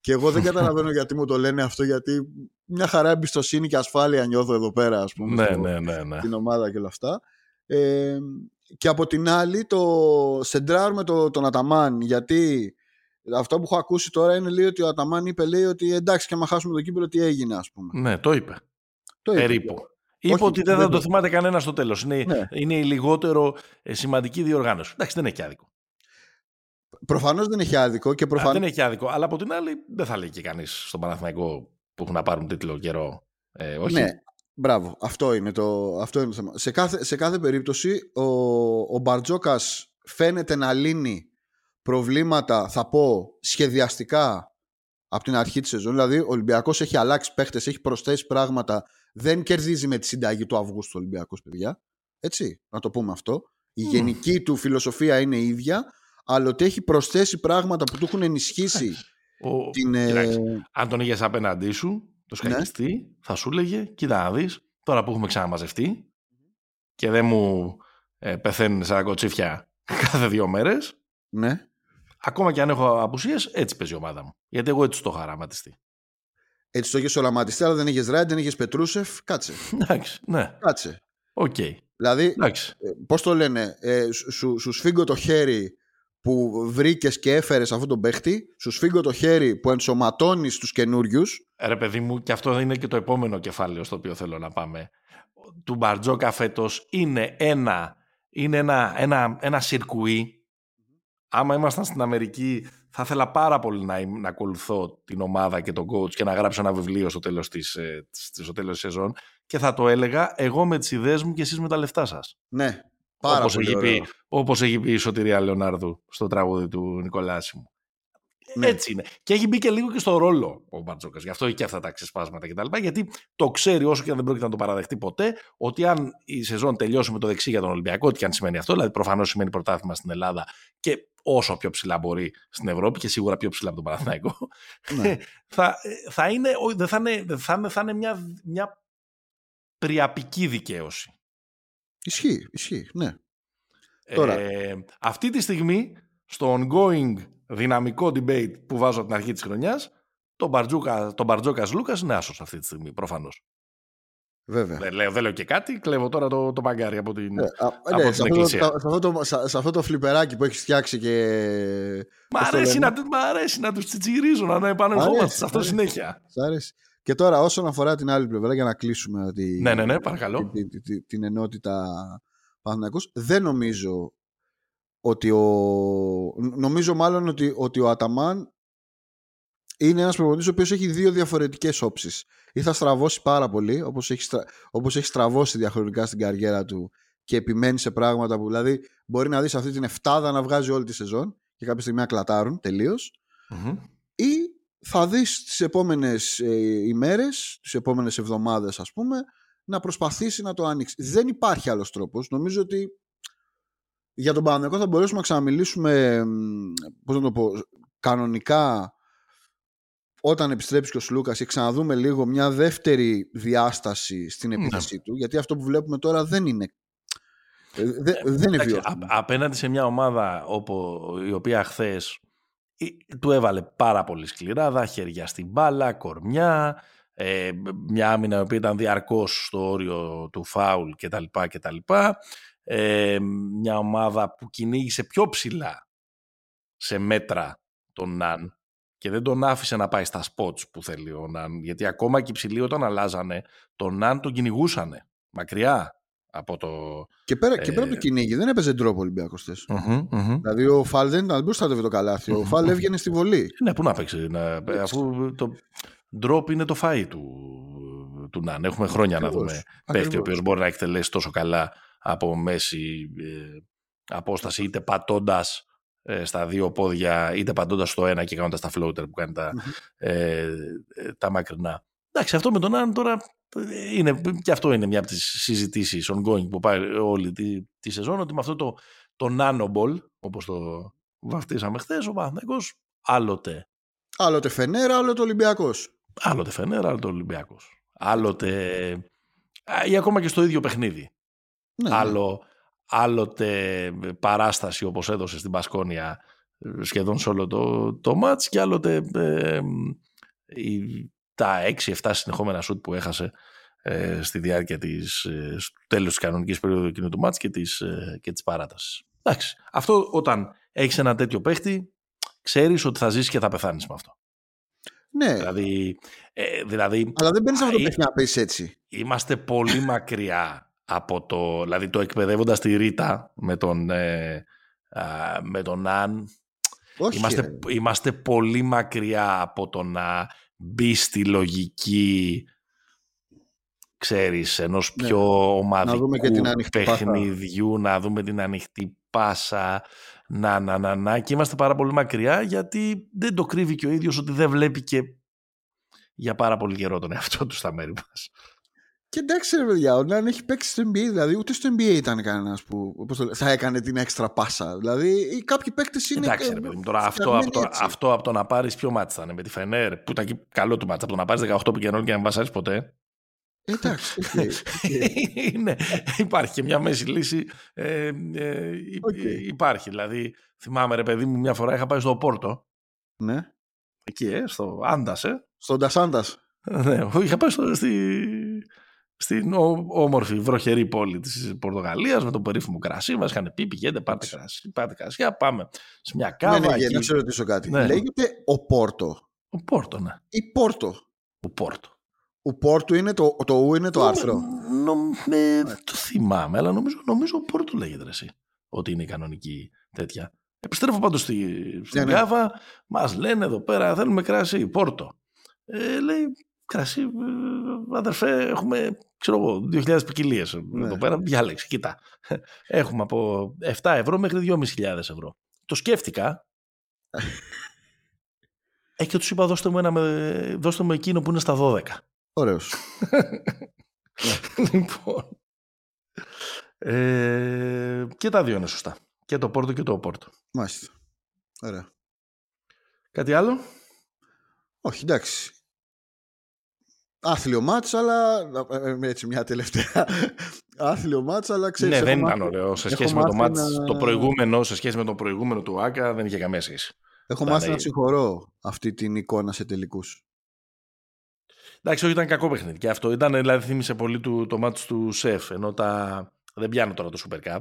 Και εγώ δεν καταλαβαίνω γιατί μου το λένε αυτό, γιατί μια χαρά εμπιστοσύνη και ασφάλεια νιώθω εδώ πέρα, ας πούμε. Ναι, ναι, ναι, ναι. Την ομάδα και όλα αυτά. Ε, και από την άλλη, το σεντράρουμε το, τον Αταμάν, γιατί Αυτό που έχω ακούσει τώρα είναι λέει ότι ο Αταμάν είπε λέει ότι εντάξει και άμα χάσουμε το κύπελο τι έγινε ας πούμε. Ναι, το είπε. Το είπε. Περίπου. Είπε ότι δεν θα το θυμάται κανένα στο τέλος. Είναι, ναι. είναι η λιγότερο ε, σημαντική διοργάνωση. Εντάξει, δεν έχει άδικο. Προφανώς δεν έχει άδικο. Και προφανώς... δεν έχει άδικο. Αλλά από την άλλη, δεν θα λέει και κανείς στον Παναθηναϊκό που έχουν να πάρουν τίτλο καιρό. Ε, όχι. Ναι, μπράβο. Αυτό είναι το, αυτό είναι το θέμα. Σε κάθε, σε κάθε περίπτωση, ο, ο Μπαρτζόκας φαίνεται να λύνει προβλήματα, θα πω, σχεδιαστικά από την αρχή της σεζόν. Δηλαδή, ο Ολυμπιακός έχει αλλάξει παίχτες, έχει προσθέσει πράγματα. Δεν κερδίζει με τη συνταγή του Αυγούστου ο Ολυμπιακός, παιδιά. Έτσι, να το πούμε αυτό. Η γενική του φιλοσοφία είναι η ίδια, αλλά ότι έχει προσθέσει πράγματα που του έχουν ενισχύσει. Ο... την, ε... αν τον είχες απέναντί σου, το ναι. σκακιστή, θα σου έλεγε: Κοίτα να δεις, τώρα που έχουμε ξαναμαζευτεί και δεν μου ε, πεθαίνουν σαν κοτσίφια κάθε δύο μέρες. Ναι. Ακόμα και αν έχω απουσίες, έτσι παίζει η ομάδα μου. Γιατί εγώ έτσι το έχω οραματιστεί. Έτσι το έχει οραματιστεί, αλλά δεν έχει Ράιτ, δεν έχει Πετρούσεφ. Κάτσε. Εντάξει, ναι. Κάτσε. OK. Okay. Δηλαδή, ε, πώς το λένε, ε, σου, σου σφίγγω το χέρι που βρήκες και έφερες αυτόν τον παίχτη, σου σφίγγω το χέρι που ενσωματώνεις τους καινούριους. Ρε παιδί μου, και αυτό είναι και το επόμενο κεφάλαιο στο οποίο θέλω να πάμε. Του Μπαρτζώκα φέτος είναι ένα, είναι ένα, ένα, ένα σιρκουί άμα ήμασταν στην Αμερική, θα ήθελα πάρα πολύ να, να ακολουθώ την ομάδα και τον coach και να γράψω ένα βιβλίο στο τέλος της, ε, στο τέλος της σεζόν και θα το έλεγα εγώ με τις ιδέες μου και εσείς με τα λεφτά σας. Ναι, πάρα όπως πολύ έχει πει, Όπως έχει πει η Σωτηρία Λεωνάρδου στο τραγούδι του Νικολάσιμου. Ναι. Έτσι είναι. Και έχει μπει και λίγο και στο ρόλο ο Μπαρτζόκας. Γι' αυτό έχει και αυτά τα ξεσπάσματα κτλ. Γιατί το ξέρει όσο και αν δεν πρόκειται να το παραδεχτεί ποτέ, ότι αν η σεζόν τελειώσει με το δεξί για τον Ολυμπιακό, ό,τι και αν σημαίνει αυτό, δηλαδή προφανώς σημαίνει πρωτάθλημα στην Ελλάδα και όσο πιο ψηλά μπορεί στην Ευρώπη και σίγουρα πιο ψηλά από τον Παναθηναϊκό, ναι. θα, θα, είναι, θα είναι, θα είναι, θα είναι μια, μια πριαπική δικαίωση. Ισχύει, ισχύει, ναι. Ε, Τώρα. αυτή τη στιγμή, στο ongoing δυναμικό debate που βάζω από την αρχή της χρονιάς, τον Μπαρτζούκα, τον Μπαρτζόκας Λούκας είναι άσος αυτή τη στιγμή, προφανώς. Βέβαια. Δεν λέω, δεν λέω και κάτι, κλέβω τώρα το, το μαγκάρι από την, ε, από ναι, την σε εκκλησία. Αυτό, σε, αυτό το, σε αυτό το φλιπεράκι που έχεις φτιάξει και... Μ' αρέσει, να, μ αρέσει να τους τσιτσιρίζω, να επανερχόμαστε σε αυτό συνέχεια. Σ' αρέσει. Και τώρα όσον αφορά την άλλη πλευρά, για να κλείσουμε τη, ναι, ναι, ναι, παρακαλώ. Την, την, την, την ενότητα Παναθηναϊκός, δεν νομίζω ότι ο... Νομίζω μάλλον ότι, ότι ο Αταμάν είναι ένας προπονητής ο οποίος έχει δύο διαφορετικές όψεις. Ή θα στραβώσει πάρα πολύ, όπως έχει, στρα... όπως έχει στραβώσει διαχρονικά στην καριέρα του και επιμένει σε πράγματα που δηλαδή μπορεί να δεις αυτή την εφτάδα να βγάζει όλη τη σεζόν και κάποια στιγμή να κλατάρουν ή θα δεις τις επόμενες ε, ημέρες, τις επόμενες εβδομάδες ας πούμε να προσπαθήσει να το ανοίξει. Δεν υπάρχει άλλος τρόπος. Νομίζω ότι για τον Παναγενικό θα μπορέσουμε να ξαναμιλήσουμε πώς να το πω, κανονικά όταν επιστρέψει και ο Σλούκας και ξαναδούμε λίγο μια δεύτερη διάσταση στην ναι. επίθεσή του, γιατί αυτό που βλέπουμε τώρα δεν είναι. Ε, δε, ε, δεν είναι βιώσιμο. Απέναντι σε μια ομάδα όπου, η οποία χθες του έβαλε πάρα πολύ σκληρά, δά χέρια στην μπάλα, κορμιά, ε, μια άμυνα η οποία ήταν διαρκώς στο όριο του φάουλ κτλ. Ε, μια ομάδα που κυνήγησε πιο ψηλά σε μέτρα τον Ναν και δεν τον άφησε να πάει στα spots που θέλει ο Ναν. Γιατί ακόμα και οι ψηλοί όταν αλλάζανε, τον Ναν τον κυνηγούσαν μακριά από το. Και πέρα, ε... και πέρα από το κυνήγι, δεν έπαιζε drop ο Ολυμπιακός θε. Δηλαδή ο Φαλ δεν ήταν μπροστά το καλάθι. Ο Φαλ έβγαινε στη βολή. Ναι, πού να παίξει. Να... Αφού το drop είναι το φαΐ του, του Ναν. Έχουμε χρόνια να δούμε παίχτη ο οποίος μπορεί να εκτελέσει τόσο καλά από μέση ε, απόσταση είτε πατώντας ε, στα δύο πόδια είτε πατώντας στο ένα και κάνοντας τα floater που κάνει τα, ε, ε, τα μακρινά. Εντάξει, αυτό με τον Άν τώρα είναι, και αυτό είναι μια από τις συζητήσεις ongoing που πάει όλη τη, τη σεζόν ότι με αυτό το, το nanoball όπως το βαφτίσαμε χθες, ο Παναθηναϊκός άλλοτε. Άλλοτε Φενέρα, άλλοτε Ολυμπιακός. Άλλοτε Φενέρα, άλλοτε Ολυμπιακός. Άλλοτε ή ακόμα και στο ίδιο παιχνίδι ναι, ναι. Άλλο, άλλοτε παράσταση όπως έδωσε στην Πασκόνια ε, σχεδόν σε όλο το, το μάτς και άλλοτε ε, τα 6-7 συνεχόμενα σουτ που έχασε ε, στη διάρκεια της ε, στο τέλος της κανονικής περίοδου εκείνου του μάτς και της, ε, και της παράτασης. Εντάξει, αυτό όταν έχεις ένα τέτοιο παίχτη ξέρεις ότι θα ζήσεις και θα πεθάνεις με αυτό. Ναι. Δηλαδή, ε, δηλαδή, Αλλά δεν μπαίνει αυτό το παιχνίδι να πέσει έτσι. Είμαστε πολύ μακριά από το. Δηλαδή, το εκπαιδεύοντας τη Ρίτα με τον, ε, με τον Αν. Όχι, είμαστε, είμαστε πολύ μακριά από το να μπει στη λογική ξέρεις, ενός ναι. πιο ομαδικού παιχνιδιού, να δούμε την ανοιχτή πάσα, να, να, να, να. Και είμαστε πάρα πολύ μακριά γιατί δεν το κρύβει και ο ίδιος ότι δεν βλέπει και για πάρα πολύ καιρό τον εαυτό του στα μέρη μας. Και εντάξει, ρε παιδιά, ο Νάν έχει παίξει στο NBA, δηλαδή ούτε στο NBA ήταν κανένας που θα έκανε την έξτρα πάσα. Δηλαδή, κάποιοι παίκτες είναι. Εντάξει, ρε παιδί τώρα αυτό από, το, αυτό από το να πάρεις πιο μάτσα ήταν με τη Φενέρ, που ήταν και καλό του μάτσα, από το να πάρεις 18 πικενών και να μην βασάρει ποτέ. Εντάξει. είναι, υπάρχει και μια μέση λύση. Ε, ε, Υπάρχει. Δηλαδή, θυμάμαι ρε παιδί μου, μια φορά είχα πάει στο Πόρτο. Ναι. Εκεί, ε, στο Άντας, ε. Στον Ντασάντα. Ναι, είχα πάει στο, στη, στην όμορφη βροχερή πόλη της Πορτογαλίας με το περίφημο κρασί μας. Είχαν πει πηγαίνετε πάτε κρασί, πάτε κρασιά πάμε σε μια κάβα ναι, ναι, εκεί. να σε ρωτήσω κάτι. Ναι. λέγεται ο Πόρτο. Ο Πόρτο ναι. Ή Πόρτο. Ο Πόρτο. Ο Πόρτο είναι το, το ου είναι το άρθρο; νο, ναι, δεν το θυμάμαι αλλά νομίζω, νομίζω ο Πόρτο λέγεται εσύ ότι είναι η κανονική τέτοια. Επιστρέφω πάντως στη, στην ναι, ναι. μας λένε εδώ πέρα θέλουμε κρασί Πόρτο. Ε, λέει κρασί, ε, αδερφέ, έχουμε, ξέρω εγώ, 2.000 ποικιλίες ναι. εδώ πέρα. Διάλεξε, κοίτα. Έχουμε από 7 ευρώ μέχρι 2.500 ευρώ. Το σκέφτηκα. ε, και τους είπα, δώστε μου, ένα, δώστε μου εκείνο που είναι στα 12. Ωραίος. λοιπόν. Ε, και τα δύο είναι σωστά. Και το Πόρτο και το Πόρτο. Μάλιστα. Ωραία. Κάτι άλλο; Όχι, εντάξει άθλιο μάτς, αλλά ε, ε, έτσι μια τελευταία άθλιο μάτς, αλλά ξέρεις... Ναι, δεν ήταν ωραίο. Σε σχέση με το μάτς, το προηγούμενο, σε σχέση με το προηγούμενο του Άκα, δεν είχε καμία σχέση. Έχω μάθει να συγχωρώ αυτή την εικόνα σε τελικούς. Εντάξει, όχι, ήταν κακό παιχνίδι. Και αυτό ήταν, δηλαδή, θύμισε πολύ του, το μάτς του Σεφ, ενώ τα... Δεν πιάνω τώρα το Super Cup.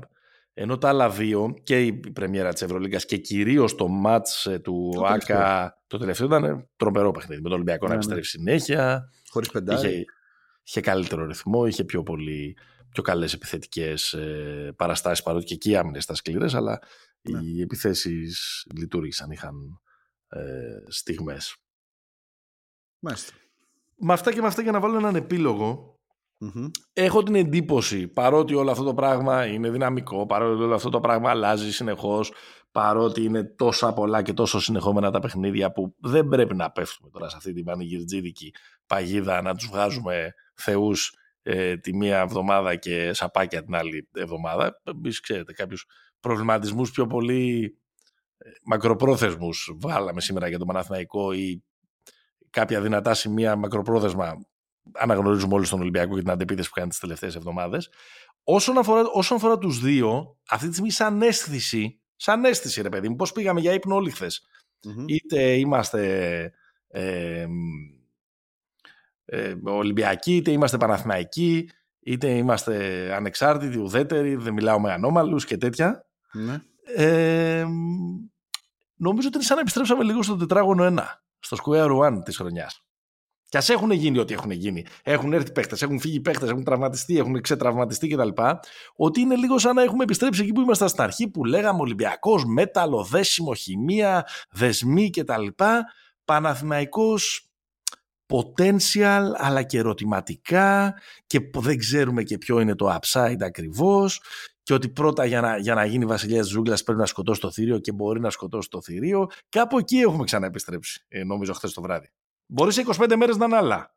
Ενώ τα άλλα δύο, και η πρεμιέρα της Ευρωλίγκας και κυρίως το μάτς ε, του το ΑΚΑ, τελευταίο. το τελευταίο ήταν τρομερό παιχνίδι. Με τον Ολυμπιακό ναι, να ναι. επιστρέφει συνέχεια. Χωρίς πεντάρι. Είχε, είχε καλύτερο ρυθμό, είχε πιο, πολύ, πιο καλές επιθετικές ε, παραστάσεις παρότι και εκεί οι άμυνες ήταν σκληρές, αλλά ναι. οι επιθέσεις λειτουργήσαν, είχαν ε, στιγμές. Μάλιστα. Με αυτά και με αυτά για να βάλω έναν επίλογο Έχω την εντύπωση, παρότι όλο αυτό το πράγμα είναι δυναμικό, παρότι όλο αυτό το πράγμα αλλάζει συνεχώς, παρότι είναι τόσα πολλά και τόσο συνεχόμενα τα παιχνίδια που δεν πρέπει να πέφτουμε τώρα σε αυτή την πανηγυρτζίδικη παγίδα να τους βγάζουμε θεούς ε, τη μία εβδομάδα και σαπάκια την άλλη εβδομάδα. Εμείς ξέρετε, κάποιους προβληματισμούς πιο πολύ ε, μακροπρόθεσμους βάλαμε σήμερα για το Παναθηναϊκό ή κάποια δυνατά σημεία μακροπρόθεσμα αναγνωρίζουμε όλοι στον Ολυμπιακό και την αντεπίθεση που κάνει τις τελευταίες εβδομάδες. Όσον αφορά, όσον αφορά τους δύο, αυτή τη στιγμή σαν αίσθηση, σαν αίσθηση ρε παιδί μου, πώς πήγαμε για ύπνο όλοι Είτε είμαστε ε, ε, Ολυμπιακοί, είτε είμαστε Παναθηναϊκοί, είτε είμαστε ανεξάρτητοι, ουδέτεροι, δεν μιλάω με ανώμαλους και τέτοια. Ναι. Ε, νομίζω ότι είναι σαν να επιστρέψαμε λίγο στο τετράγωνο 1, στο square one της χρονιάς. Και ας έχουν γίνει ό,τι έχουν γίνει. Έχουν έρθει παίχτε, έχουν φύγει παίχτε, έχουν τραυματιστεί, έχουν ξετραυματιστεί κτλ. Ότι είναι λίγο σαν να έχουμε επιστρέψει εκεί που ήμασταν στην αρχή που λέγαμε Ολυμπιακός, μέταλλο, δέσιμο, χημεία, δεσμοί κτλ. Παναθηναϊκός potential αλλά και ερωτηματικά και δεν ξέρουμε και ποιο είναι το upside ακριβώς και ότι πρώτα για να, για να γίνει βασιλιάς τη ζούγκλα πρέπει να σκοτώσει το θηρίο και μπορεί να σκοτώσει το θηρίο. Κάπου εκεί έχουμε ξαναεπιστρέψει, ε, νομίζω, χθες το βράδυ. Μπορεί σε 25 μέρες να είναι άλλα.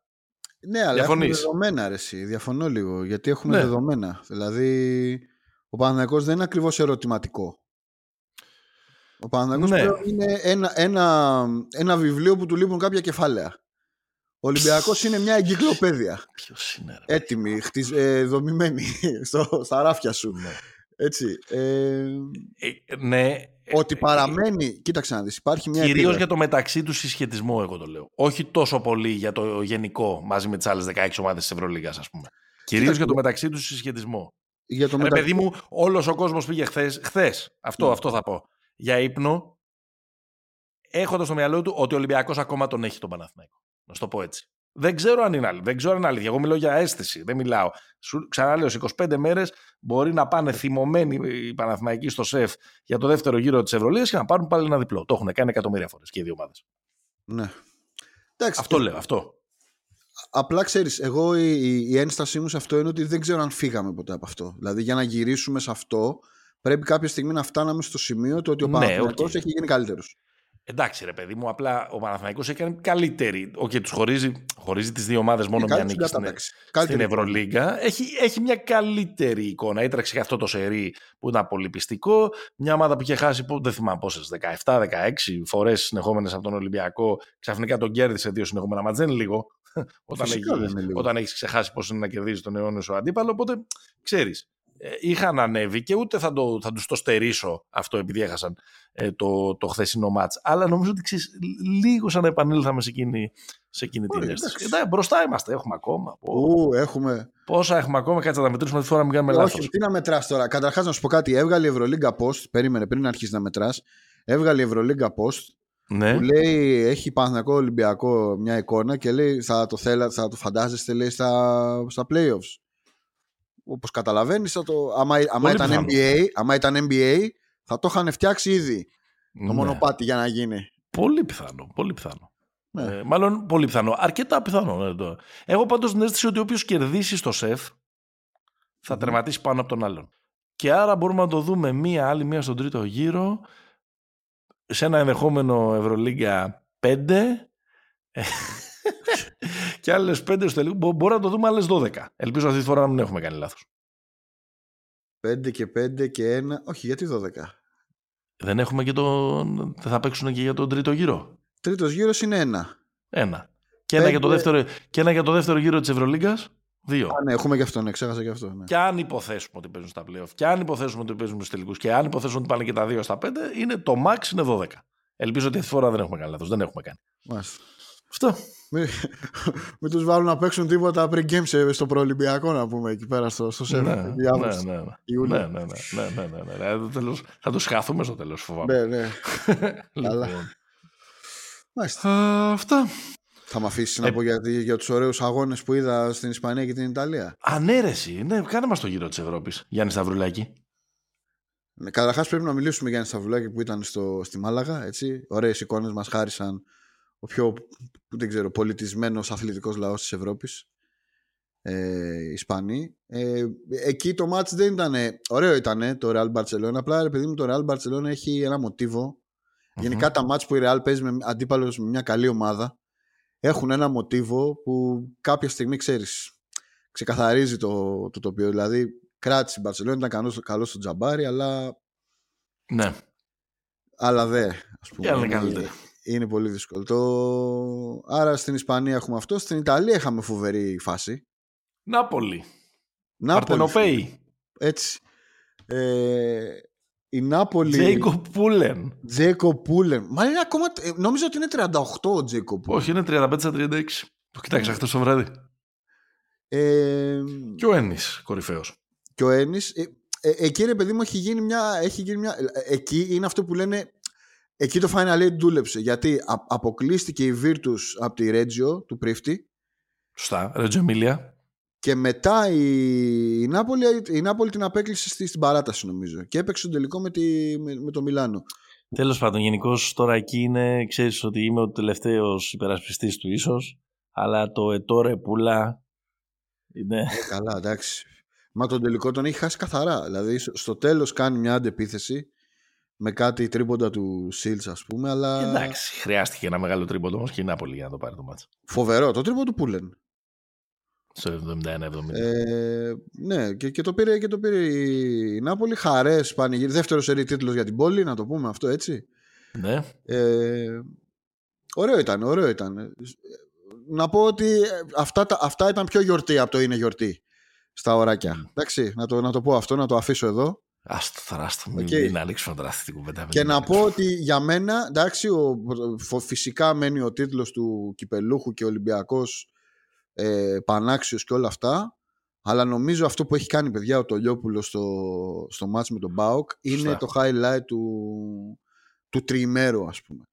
Ναι, αλλά Διαφωνείς. έχουμε δεδομένα, αρέσει. Διαφωνώ λίγο. Γιατί έχουμε ναι. δεδομένα. Δηλαδή, ο Παναθηναϊκός δεν είναι ακριβώς ερωτηματικό. Ο Παναθηναϊκός ναι. είναι ένα, ένα, ένα βιβλίο που του λείπουν κάποια κεφάλαια. Ο Ολυμπιακός είναι μια εγκυκλοπαίδεια. Ποιος είναι, ρε, Έτοιμη, χτισ, ε, δομημένη στο, στα ράφια σου. Ναι. Έτσι. Ε, ε, ναι, ότι παραμένει. Κοίταξε να δεις. Υπάρχει μια. Κυρίως για το μεταξύ του συσχετισμό, εγώ το λέω. Όχι τόσο πολύ για το γενικό μαζί με τις άλλες 16 ομάδες της Ευρωλίγας, ας πούμε. Κυρίως για το μεταξύ του συσχετισμό. Για το Ρε, παιδί μου, όλος ο κόσμος πήγε χθες. Χθες, αυτό, ναι. αυτό θα πω. Για ύπνο. έχοντας στο μυαλό του ότι ο Ολυμπιακός ακόμα τον έχει τον Παναθηναϊκό. Να σου το πω έτσι. Δεν ξέρω αν είναι αλήθεια. Δεν ξέρω αν είναι αλήθεια. Εγώ μιλάω για αίσθηση. Δεν μιλάω. Σου, ξαναλέω, σε 25 μέρες μπορεί να πάνε θυμωμένοι οι Παναθηναϊκοί στο ΣΕΦ για το δεύτερο γύρο της Ευρωλία και να πάρουν πάλι ένα διπλό. Το έχουν κάνει εκατομμύρια φορές και οι δύο ομάδες. Ναι. Εντάξει, αυτό λέω. Αυτό. Απλά ξέρεις, εγώ η, η ένστασή μου σε αυτό είναι ότι δεν ξέρω αν φύγαμε ποτέ από αυτό. Δηλαδή για να γυρίσουμε σε αυτό, πρέπει κάποια στιγμή να φτάναμε στο σημείο το ότι ο ναι, Παναθηναϊκός έχει γίνει καλύτερος. Εντάξει, ρε παιδί μου, απλά ο Παναθηναϊκός έχει κάνει καλύτερη. OK, okay, τους χωρίζει, χωρίζει τις δύο ομάδες μόνο μια νίκη στην, στην Ευρωλίγκα. Έχει, έχει μια καλύτερη εικόνα. Έτρεξε και αυτό το σερί που ήταν πολύ πειστικό. Μια ομάδα που είχε χάσει, που, δεν θυμάμαι πόσες, 17-16 φορές συνεχόμενες από τον Ολυμπιακό. Ξαφνικά τον κέρδισε δύο συνεχόμενα μάτια. Δεν είναι λίγο. όταν, έχει, όταν έχεις ξεχάσει πώ είναι να κερδίζεις τον αιώνιο σου αντίπαλο. Οπότε ξέρεις. Ε, είχαν ανέβει και ούτε θα, το, θα τους το στερήσω αυτό επειδή έχασαν ε, το, το χθεσινό μάτς. Αλλά νομίζω ότι ξέρεις, λίγο σαν να επανήλθαμε σε εκείνη, σε εκείνη την αίσθηση. Εντάξει, μπροστά είμαστε, έχουμε ακόμα. Ου, έχουμε. Πόσα έχουμε ακόμα, κάτσε να τα μετρήσουμε τη φορά μην κάνουμε λάθος. Όχι, τι να μετράς τώρα. Καταρχάς να σου πω κάτι, έβγαλε η Ευρωλίγκα Post, περίμενε πριν αρχίσεις να μετράς, έβγαλε η Ευρωλίγκα Post ναι. Που λέει, έχει Παναθηνακό Ολυμπιακό μια εικόνα και λέει θα το, θέλα, θα το φαντάζεστε λέει στα, στα playoffs. Όπως καταλαβαίνεις, το... άμα, άμα, ήταν NBA, άμα ήταν NBA, θα το είχαν φτιάξει ήδη το ναι. μονοπάτι για να γίνει. Πολύ πιθανό. Πολύ πιθανό. Ναι. Ε, μάλλον πολύ πιθανό. Αρκετά πιθανό. Ναι, το. Εγώ πάντως την αίσθηση ότι όποιος κερδίσει στο σεφ θα mm. τερματίσει πάνω από τον άλλον. Και άρα μπορούμε να το δούμε μία άλλη μία στον τρίτο γύρο σε ένα ενδεχόμενο Ευρωλίγκα 5 και άλλες 5 στο τελικό. Μπορεί να το δούμε άλλες 12. Ελπίζω αυτή τη φορά να μην έχουμε κάνει λάθος. 5 και 5 και 1. Όχι, γιατί 12. Δεν έχουμε και το. Θα παίξουν και για τον τρίτο γύρο. Τρίτος γύρος είναι ένα. Ένα. Και, ένα για το δεύτερο, και ένα για το δεύτερο γύρο της Ευρωλίγκας. Δύο. Α, ναι, έχουμε και αυτό, ναι, ξέχασα και αυτό. Ναι. Και αν υποθέσουμε ότι παίζουν στα playoff, και αν υποθέσουμε ότι παίζουν στους τελικούς, και αν υποθέσουμε ότι πάνε και τα δύο στα πέντε, είναι το max είναι 12. Ελπίζω ότι αυτή τη φορά δεν έχουμε κάνει λάθος. Δεν έχουμε κάνει. Μάλιστα. Αυτό. Μην, μην τους βάλουν να παίξουν τίποτα πριν games στο προολυμπιακό να πούμε εκεί πέρα στο, στο σεφ. Ναι, ναι, ναι, ναι, ναι, ναι, ναι, ναι, ναι, ναι, ναι. Θα του χάθουμε στο τέλος, φοβάμαι. Ναι, ναι. Καλά. Μάλιστα. Αυτά. Θα με αφήσεις να πω για, για τους ωραίους αγώνες που είδα στην Ισπανία και την Ιταλία. Ανέρεση. Ναι, κάνε μας το γύρο της Ευρώπης. Γιάννη Σταυρουλάκη. Ναι, Καταρχάς πρέπει να μιλήσουμε για Γιάννη Σταυρουλάκη που ήταν στο, στη Μάλαγα. Ωραίες εικόνες μας χάρισαν ο πιο δεν ξέρω, πολιτισμένος αθλητικός λαός της Ευρώπης ε, Ισπανοί. Ε, εκεί το μάτς δεν ήταν ωραίο ήταν το Real Barcelona. Απλά ρε παιδί μου το Real Barcelona έχει ένα μοτίβο. Γενικά τα μάτς που η Real παίζει με αντίπαλος με μια καλή ομάδα έχουν ένα μοτίβο που κάποια στιγμή ξέρεις ξεκαθαρίζει το, το τοπίο. Δηλαδή κράτησε η Barcelona ήταν καλός, καλός στο τζαμπάρι αλλά ναι. αλλά δε ας πούμε, είναι καλύτερα είναι πολύ δύσκολο. Το... Άρα στην Ισπανία έχουμε αυτό. Στην Ιταλία είχαμε φοβερή φάση. Νάπολη. Νάπολη. Έτσι. Ε, η Νάπολη. Τζέικο Πούλεν. Τζέικο Πούλεν. Μα είναι ακόμα. Ε, νόμιζα ότι είναι 38 ο Τζέικο Πούλεν. Όχι, είναι 35-36. Το κοιτάξα χθε το βράδυ. Ε... Και ο Έννη, κορυφαίος. Και ο Έννη. Ε, ε, εκεί ρε παιδί μου έχει γίνει μια. Έχει γίνει μια ε, εκεί είναι αυτό που λένε Εκεί το Final Eight δούλεψε γιατί αποκλείστηκε η Virtus από τη Reggio του Πρίφτη. Σωστά, Reggio Emilia. Και μετά η, η, Νάπολη, η Νάπολη την απέκλεισε στη, στην παράταση νομίζω. Και έπαιξε το τελικό με, τη, με, το Μιλάνο. Τέλος πάντων, γενικώς τώρα εκεί είναι, ξέρεις ότι είμαι ο τελευταίος υπερασπιστής του ίσως, αλλά το ετόρε πουλά είναι. Ε, καλά, εντάξει. Μα τον τελικό τον έχει χάσει καθαρά. Δηλαδή στο τέλος κάνει μια αντεπίθεση με κάτι τρίποντα του Σίλτς, ας πούμε. Αλλά... Εντάξει, χρειάστηκε ένα μεγάλο τρίποντο όμως και η Νάπολη για να το πάρει το μάτσο. Φοβερό, το τρίποντο του Πούλεν. Στο 71-70. Ε, ναι, και, και, το πήρε, και το πήρε η Νάπολη. Χαρές, πανηγύρι. Δεύτερος σερή τίτλος για την πόλη, να το πούμε αυτό έτσι. Ναι. Ε, ωραίο ήταν, ωραίο ήταν. Να πω ότι αυτά, αυτά ήταν πιο γιορτή από το είναι γιορτή στα ωράκια. Εντάξει, να το, να το πω αυτό, να το αφήσω εδώ. Άστο θράστο, μην, okay. μην ανοίξουμε τώρα αυτή την κουβέντα. Και να πω ότι για μένα, εντάξει, ο, φυσικά μένει ο τίτλος του Κυπελούχου και Ολυμπιακός ε, Πανάξιος και όλα αυτά, αλλά νομίζω αυτό που έχει κάνει παιδιά ο Τολιόπουλος στο, στο μάτς με τον Μπάουκ είναι το highlight του, του τριημέρου ας πούμε.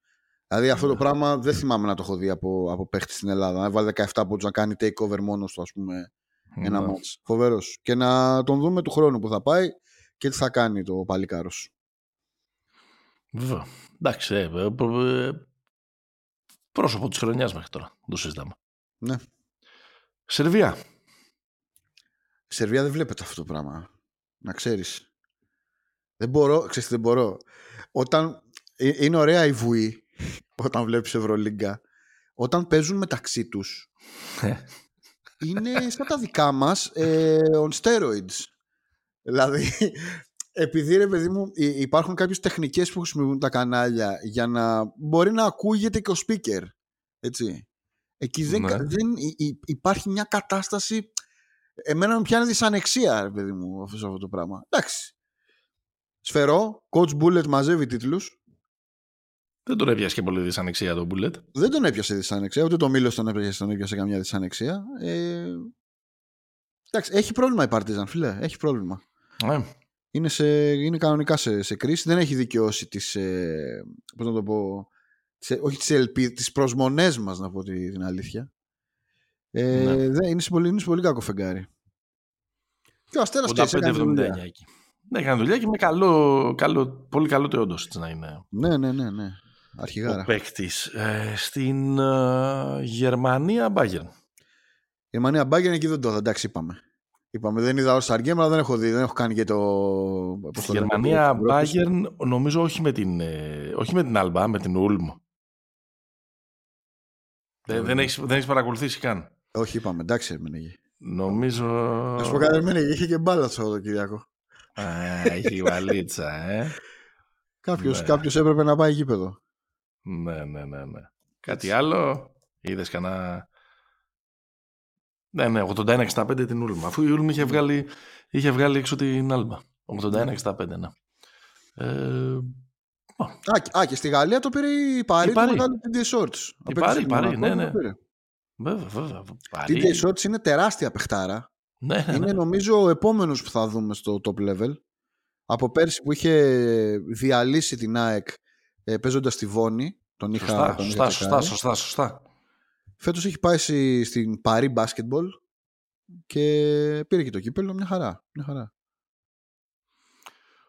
Δηλαδή αυτό το ναι. πράγμα δεν θυμάμαι να το έχω δει από, από παίχτη στην Ελλάδα. Να βάλει 17 πόντους να κάνει takeover μόνος του, ας πούμε, ένα ναι. μάτς. Φοβερός. Και να τον δούμε του χρόνου που θα πάει και τι θα κάνει το παλικάρος. Βέβαια. Εντάξει. Ε, ε, ε, πρόσωπο της χρονιάς μέχρι τώρα. Το συζητάμε. Ναι. Σερβία. Σερβία δεν βλέπετε αυτό το πράγμα. Να ξέρεις. Δεν μπορώ, ξέρεις δεν μπορώ. Όταν είναι ωραία η βουή, όταν βλέπεις Ευρωλίγκα, όταν παίζουν μεταξύ τους, είναι σαν τα δικά μας ε, on steroids. Δηλαδή, επειδή ρε παιδί μου υπάρχουν κάποιες τεχνικές που χρησιμοποιούν τα κανάλια για να μπορεί να ακούγεται και ο speaker. Έτσι. Εκεί δεν, ναι. δεν υπάρχει μια κατάσταση εμένα με πιάνει δυσανεξία, ρε παιδί μου, αυτό το πράγμα. Εντάξει. Σφαιρό, coach Bullet μαζεύει τίτλους. Δεν τον έπιασε και πολύ δυσανεξία τον Bullet. Δεν τον έπιασε δυσανεξία, ούτε το Μήλος τον έπιασε, τον έπιασε καμιά δυσανεξία. Ε... Εντάξει, έχει πρόβλημα η Partizan, φίλε. Έχει πρόβλημα. Ε. Είναι, σε, είναι κανονικά σε, σε κρίση. Δεν έχει δικαιώσει τις, ε, πώς να το πω, τις, όχι τις ελπίδες, τις προσμονές μας, να πω την αλήθεια. Ε, ναι. είναι, σε πολύ, είναι σε πολύ κακό φεγγάρι. Και ο Αστέρας και έκανε δουλειά. Εκεί. Ναι, έκανε δουλειά και με καλό, καλό, πολύ καλό το όντως να είναι. Ναι, ναι, ναι, ναι. Αρχιγάρα. Ο παίκτης. Ε, στην uh, Γερμανία, Bayern. Γερμανία, Bayern, εκεί δεν το είδα. Εντάξει, είπαμε. Είπαμε, δεν είδα ως Αργέμ, αλλά δεν έχω δει, δεν έχω κάνει και το... Στη Γερμανία, Bayern, νομίζω όχι με την, ε, όχι με την Alba, με την Ulm. Δεν, δεν, έχεις, δεν έχεις παρακολουθήσει καν. Όχι, είπαμε. Εντάξει, Ερμηνεγή. Νομίζω. Να σου πω κάτι, Ερμηνεγή. Είχε και μπάλα το Σαββατοκύριακο. Α, έχει βαλίτσα, ε. Κάποιος ναι. Κάποιος έπρεπε να πάει γήπεδο. Ναι, ναι, ναι. ναι. Κάτι άλλο; Είδες κανένα. Ναι, ναι, 81-65 την Ούλμα. Αφού η Ούλμα είχε βγάλει, είχε βγάλει έξω την Άλμπα. 81-65, ναι. Ε, Α, και στη Γαλλία το πήρε η Παρή, το μεγάλο την Shorts. Η Παρή, Παρή, ναι, ναι. Βέβαια, βέβαια. DJ Shorts είναι τεράστια παιχτάρα. Ναι, ναι, είναι ναι. νομίζω ο επόμενος που θα δούμε στο top level. Από πέρσι που είχε διαλύσει την ΑΕΚ ε, παίζοντας στη Βόνη. Τον είχα, σωστά, τον σωστά, σωστά, σωστά, σωστά. Φέτος έχει πάει στην Παρή Basketball και πήρε και το κύπελο. Μια χαρά. Μια χαρά.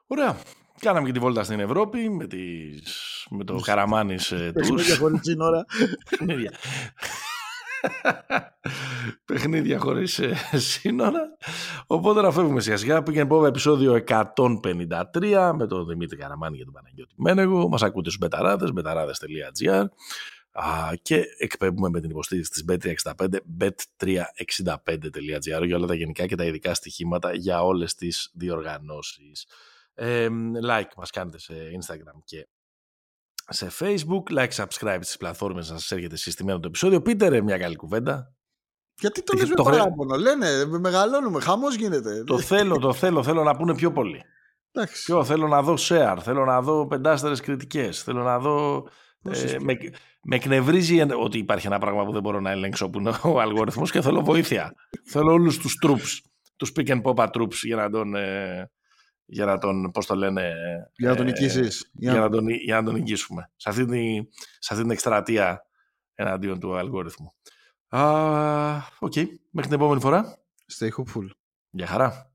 Ωραία. Κάναμε και τη βόλτα στην Ευρώπη με, τις, με το Καραμάνης ε, τους. Παιχνίδια χωρίς σύνορα. Παιχνίδια. Παιχνίδια χωρίς ε, σύνορα. Οπότε να φεύγουμε σιγά σιγά. Πήγαινε πόβα επεισόδιο 153 με τον Δημήτρη Καραμάνη και τον Παναγιώτη Μένεγο. Μας ακούτε στους μπεταράδες, μπεταράδες.gr και εκπέμπουμε με την υποστήριξη της Bet365, bet365.gr για όλα τα γενικά και τα ειδικά στοιχήματα για όλες τις διοργανώσεις like μας κάνετε σε Instagram και σε Facebook, like, subscribe στις πλατφόρμες να σας έρχεται συστημένο το επεισόδιο. Πείτε ρε μια καλή κουβέντα. Γιατί το λες με παράπονο, λένε, μεγαλώνουμε, χαμός γίνεται. Το θέλω, το θέλω, θέλω να πούνε πιο πολύ. Εντάξει. Πιο, θέλω να δω share, θέλω να δω πεντάστερες κριτικές, θέλω να δω... Ε, με, με εκνευρίζει ότι υπάρχει ένα πράγμα που δεν μπορώ να ελέγξω που είναι ο αλγόριθμος και θέλω βοήθεια. θέλω όλους τους troops, τους pick and pop troops για να τον... Ε, για να τον, πώς το λένε... Για να τον ε, νικήσεις. Για, να τον, για να τον νικήσουμε. Σε αυτή, την, σε αυτή την εκστρατεία εναντίον του αλγόριθμου. OK. Uh, okay. Μέχρι την επόμενη φορά. Stay hopeful. Γεια χαρά.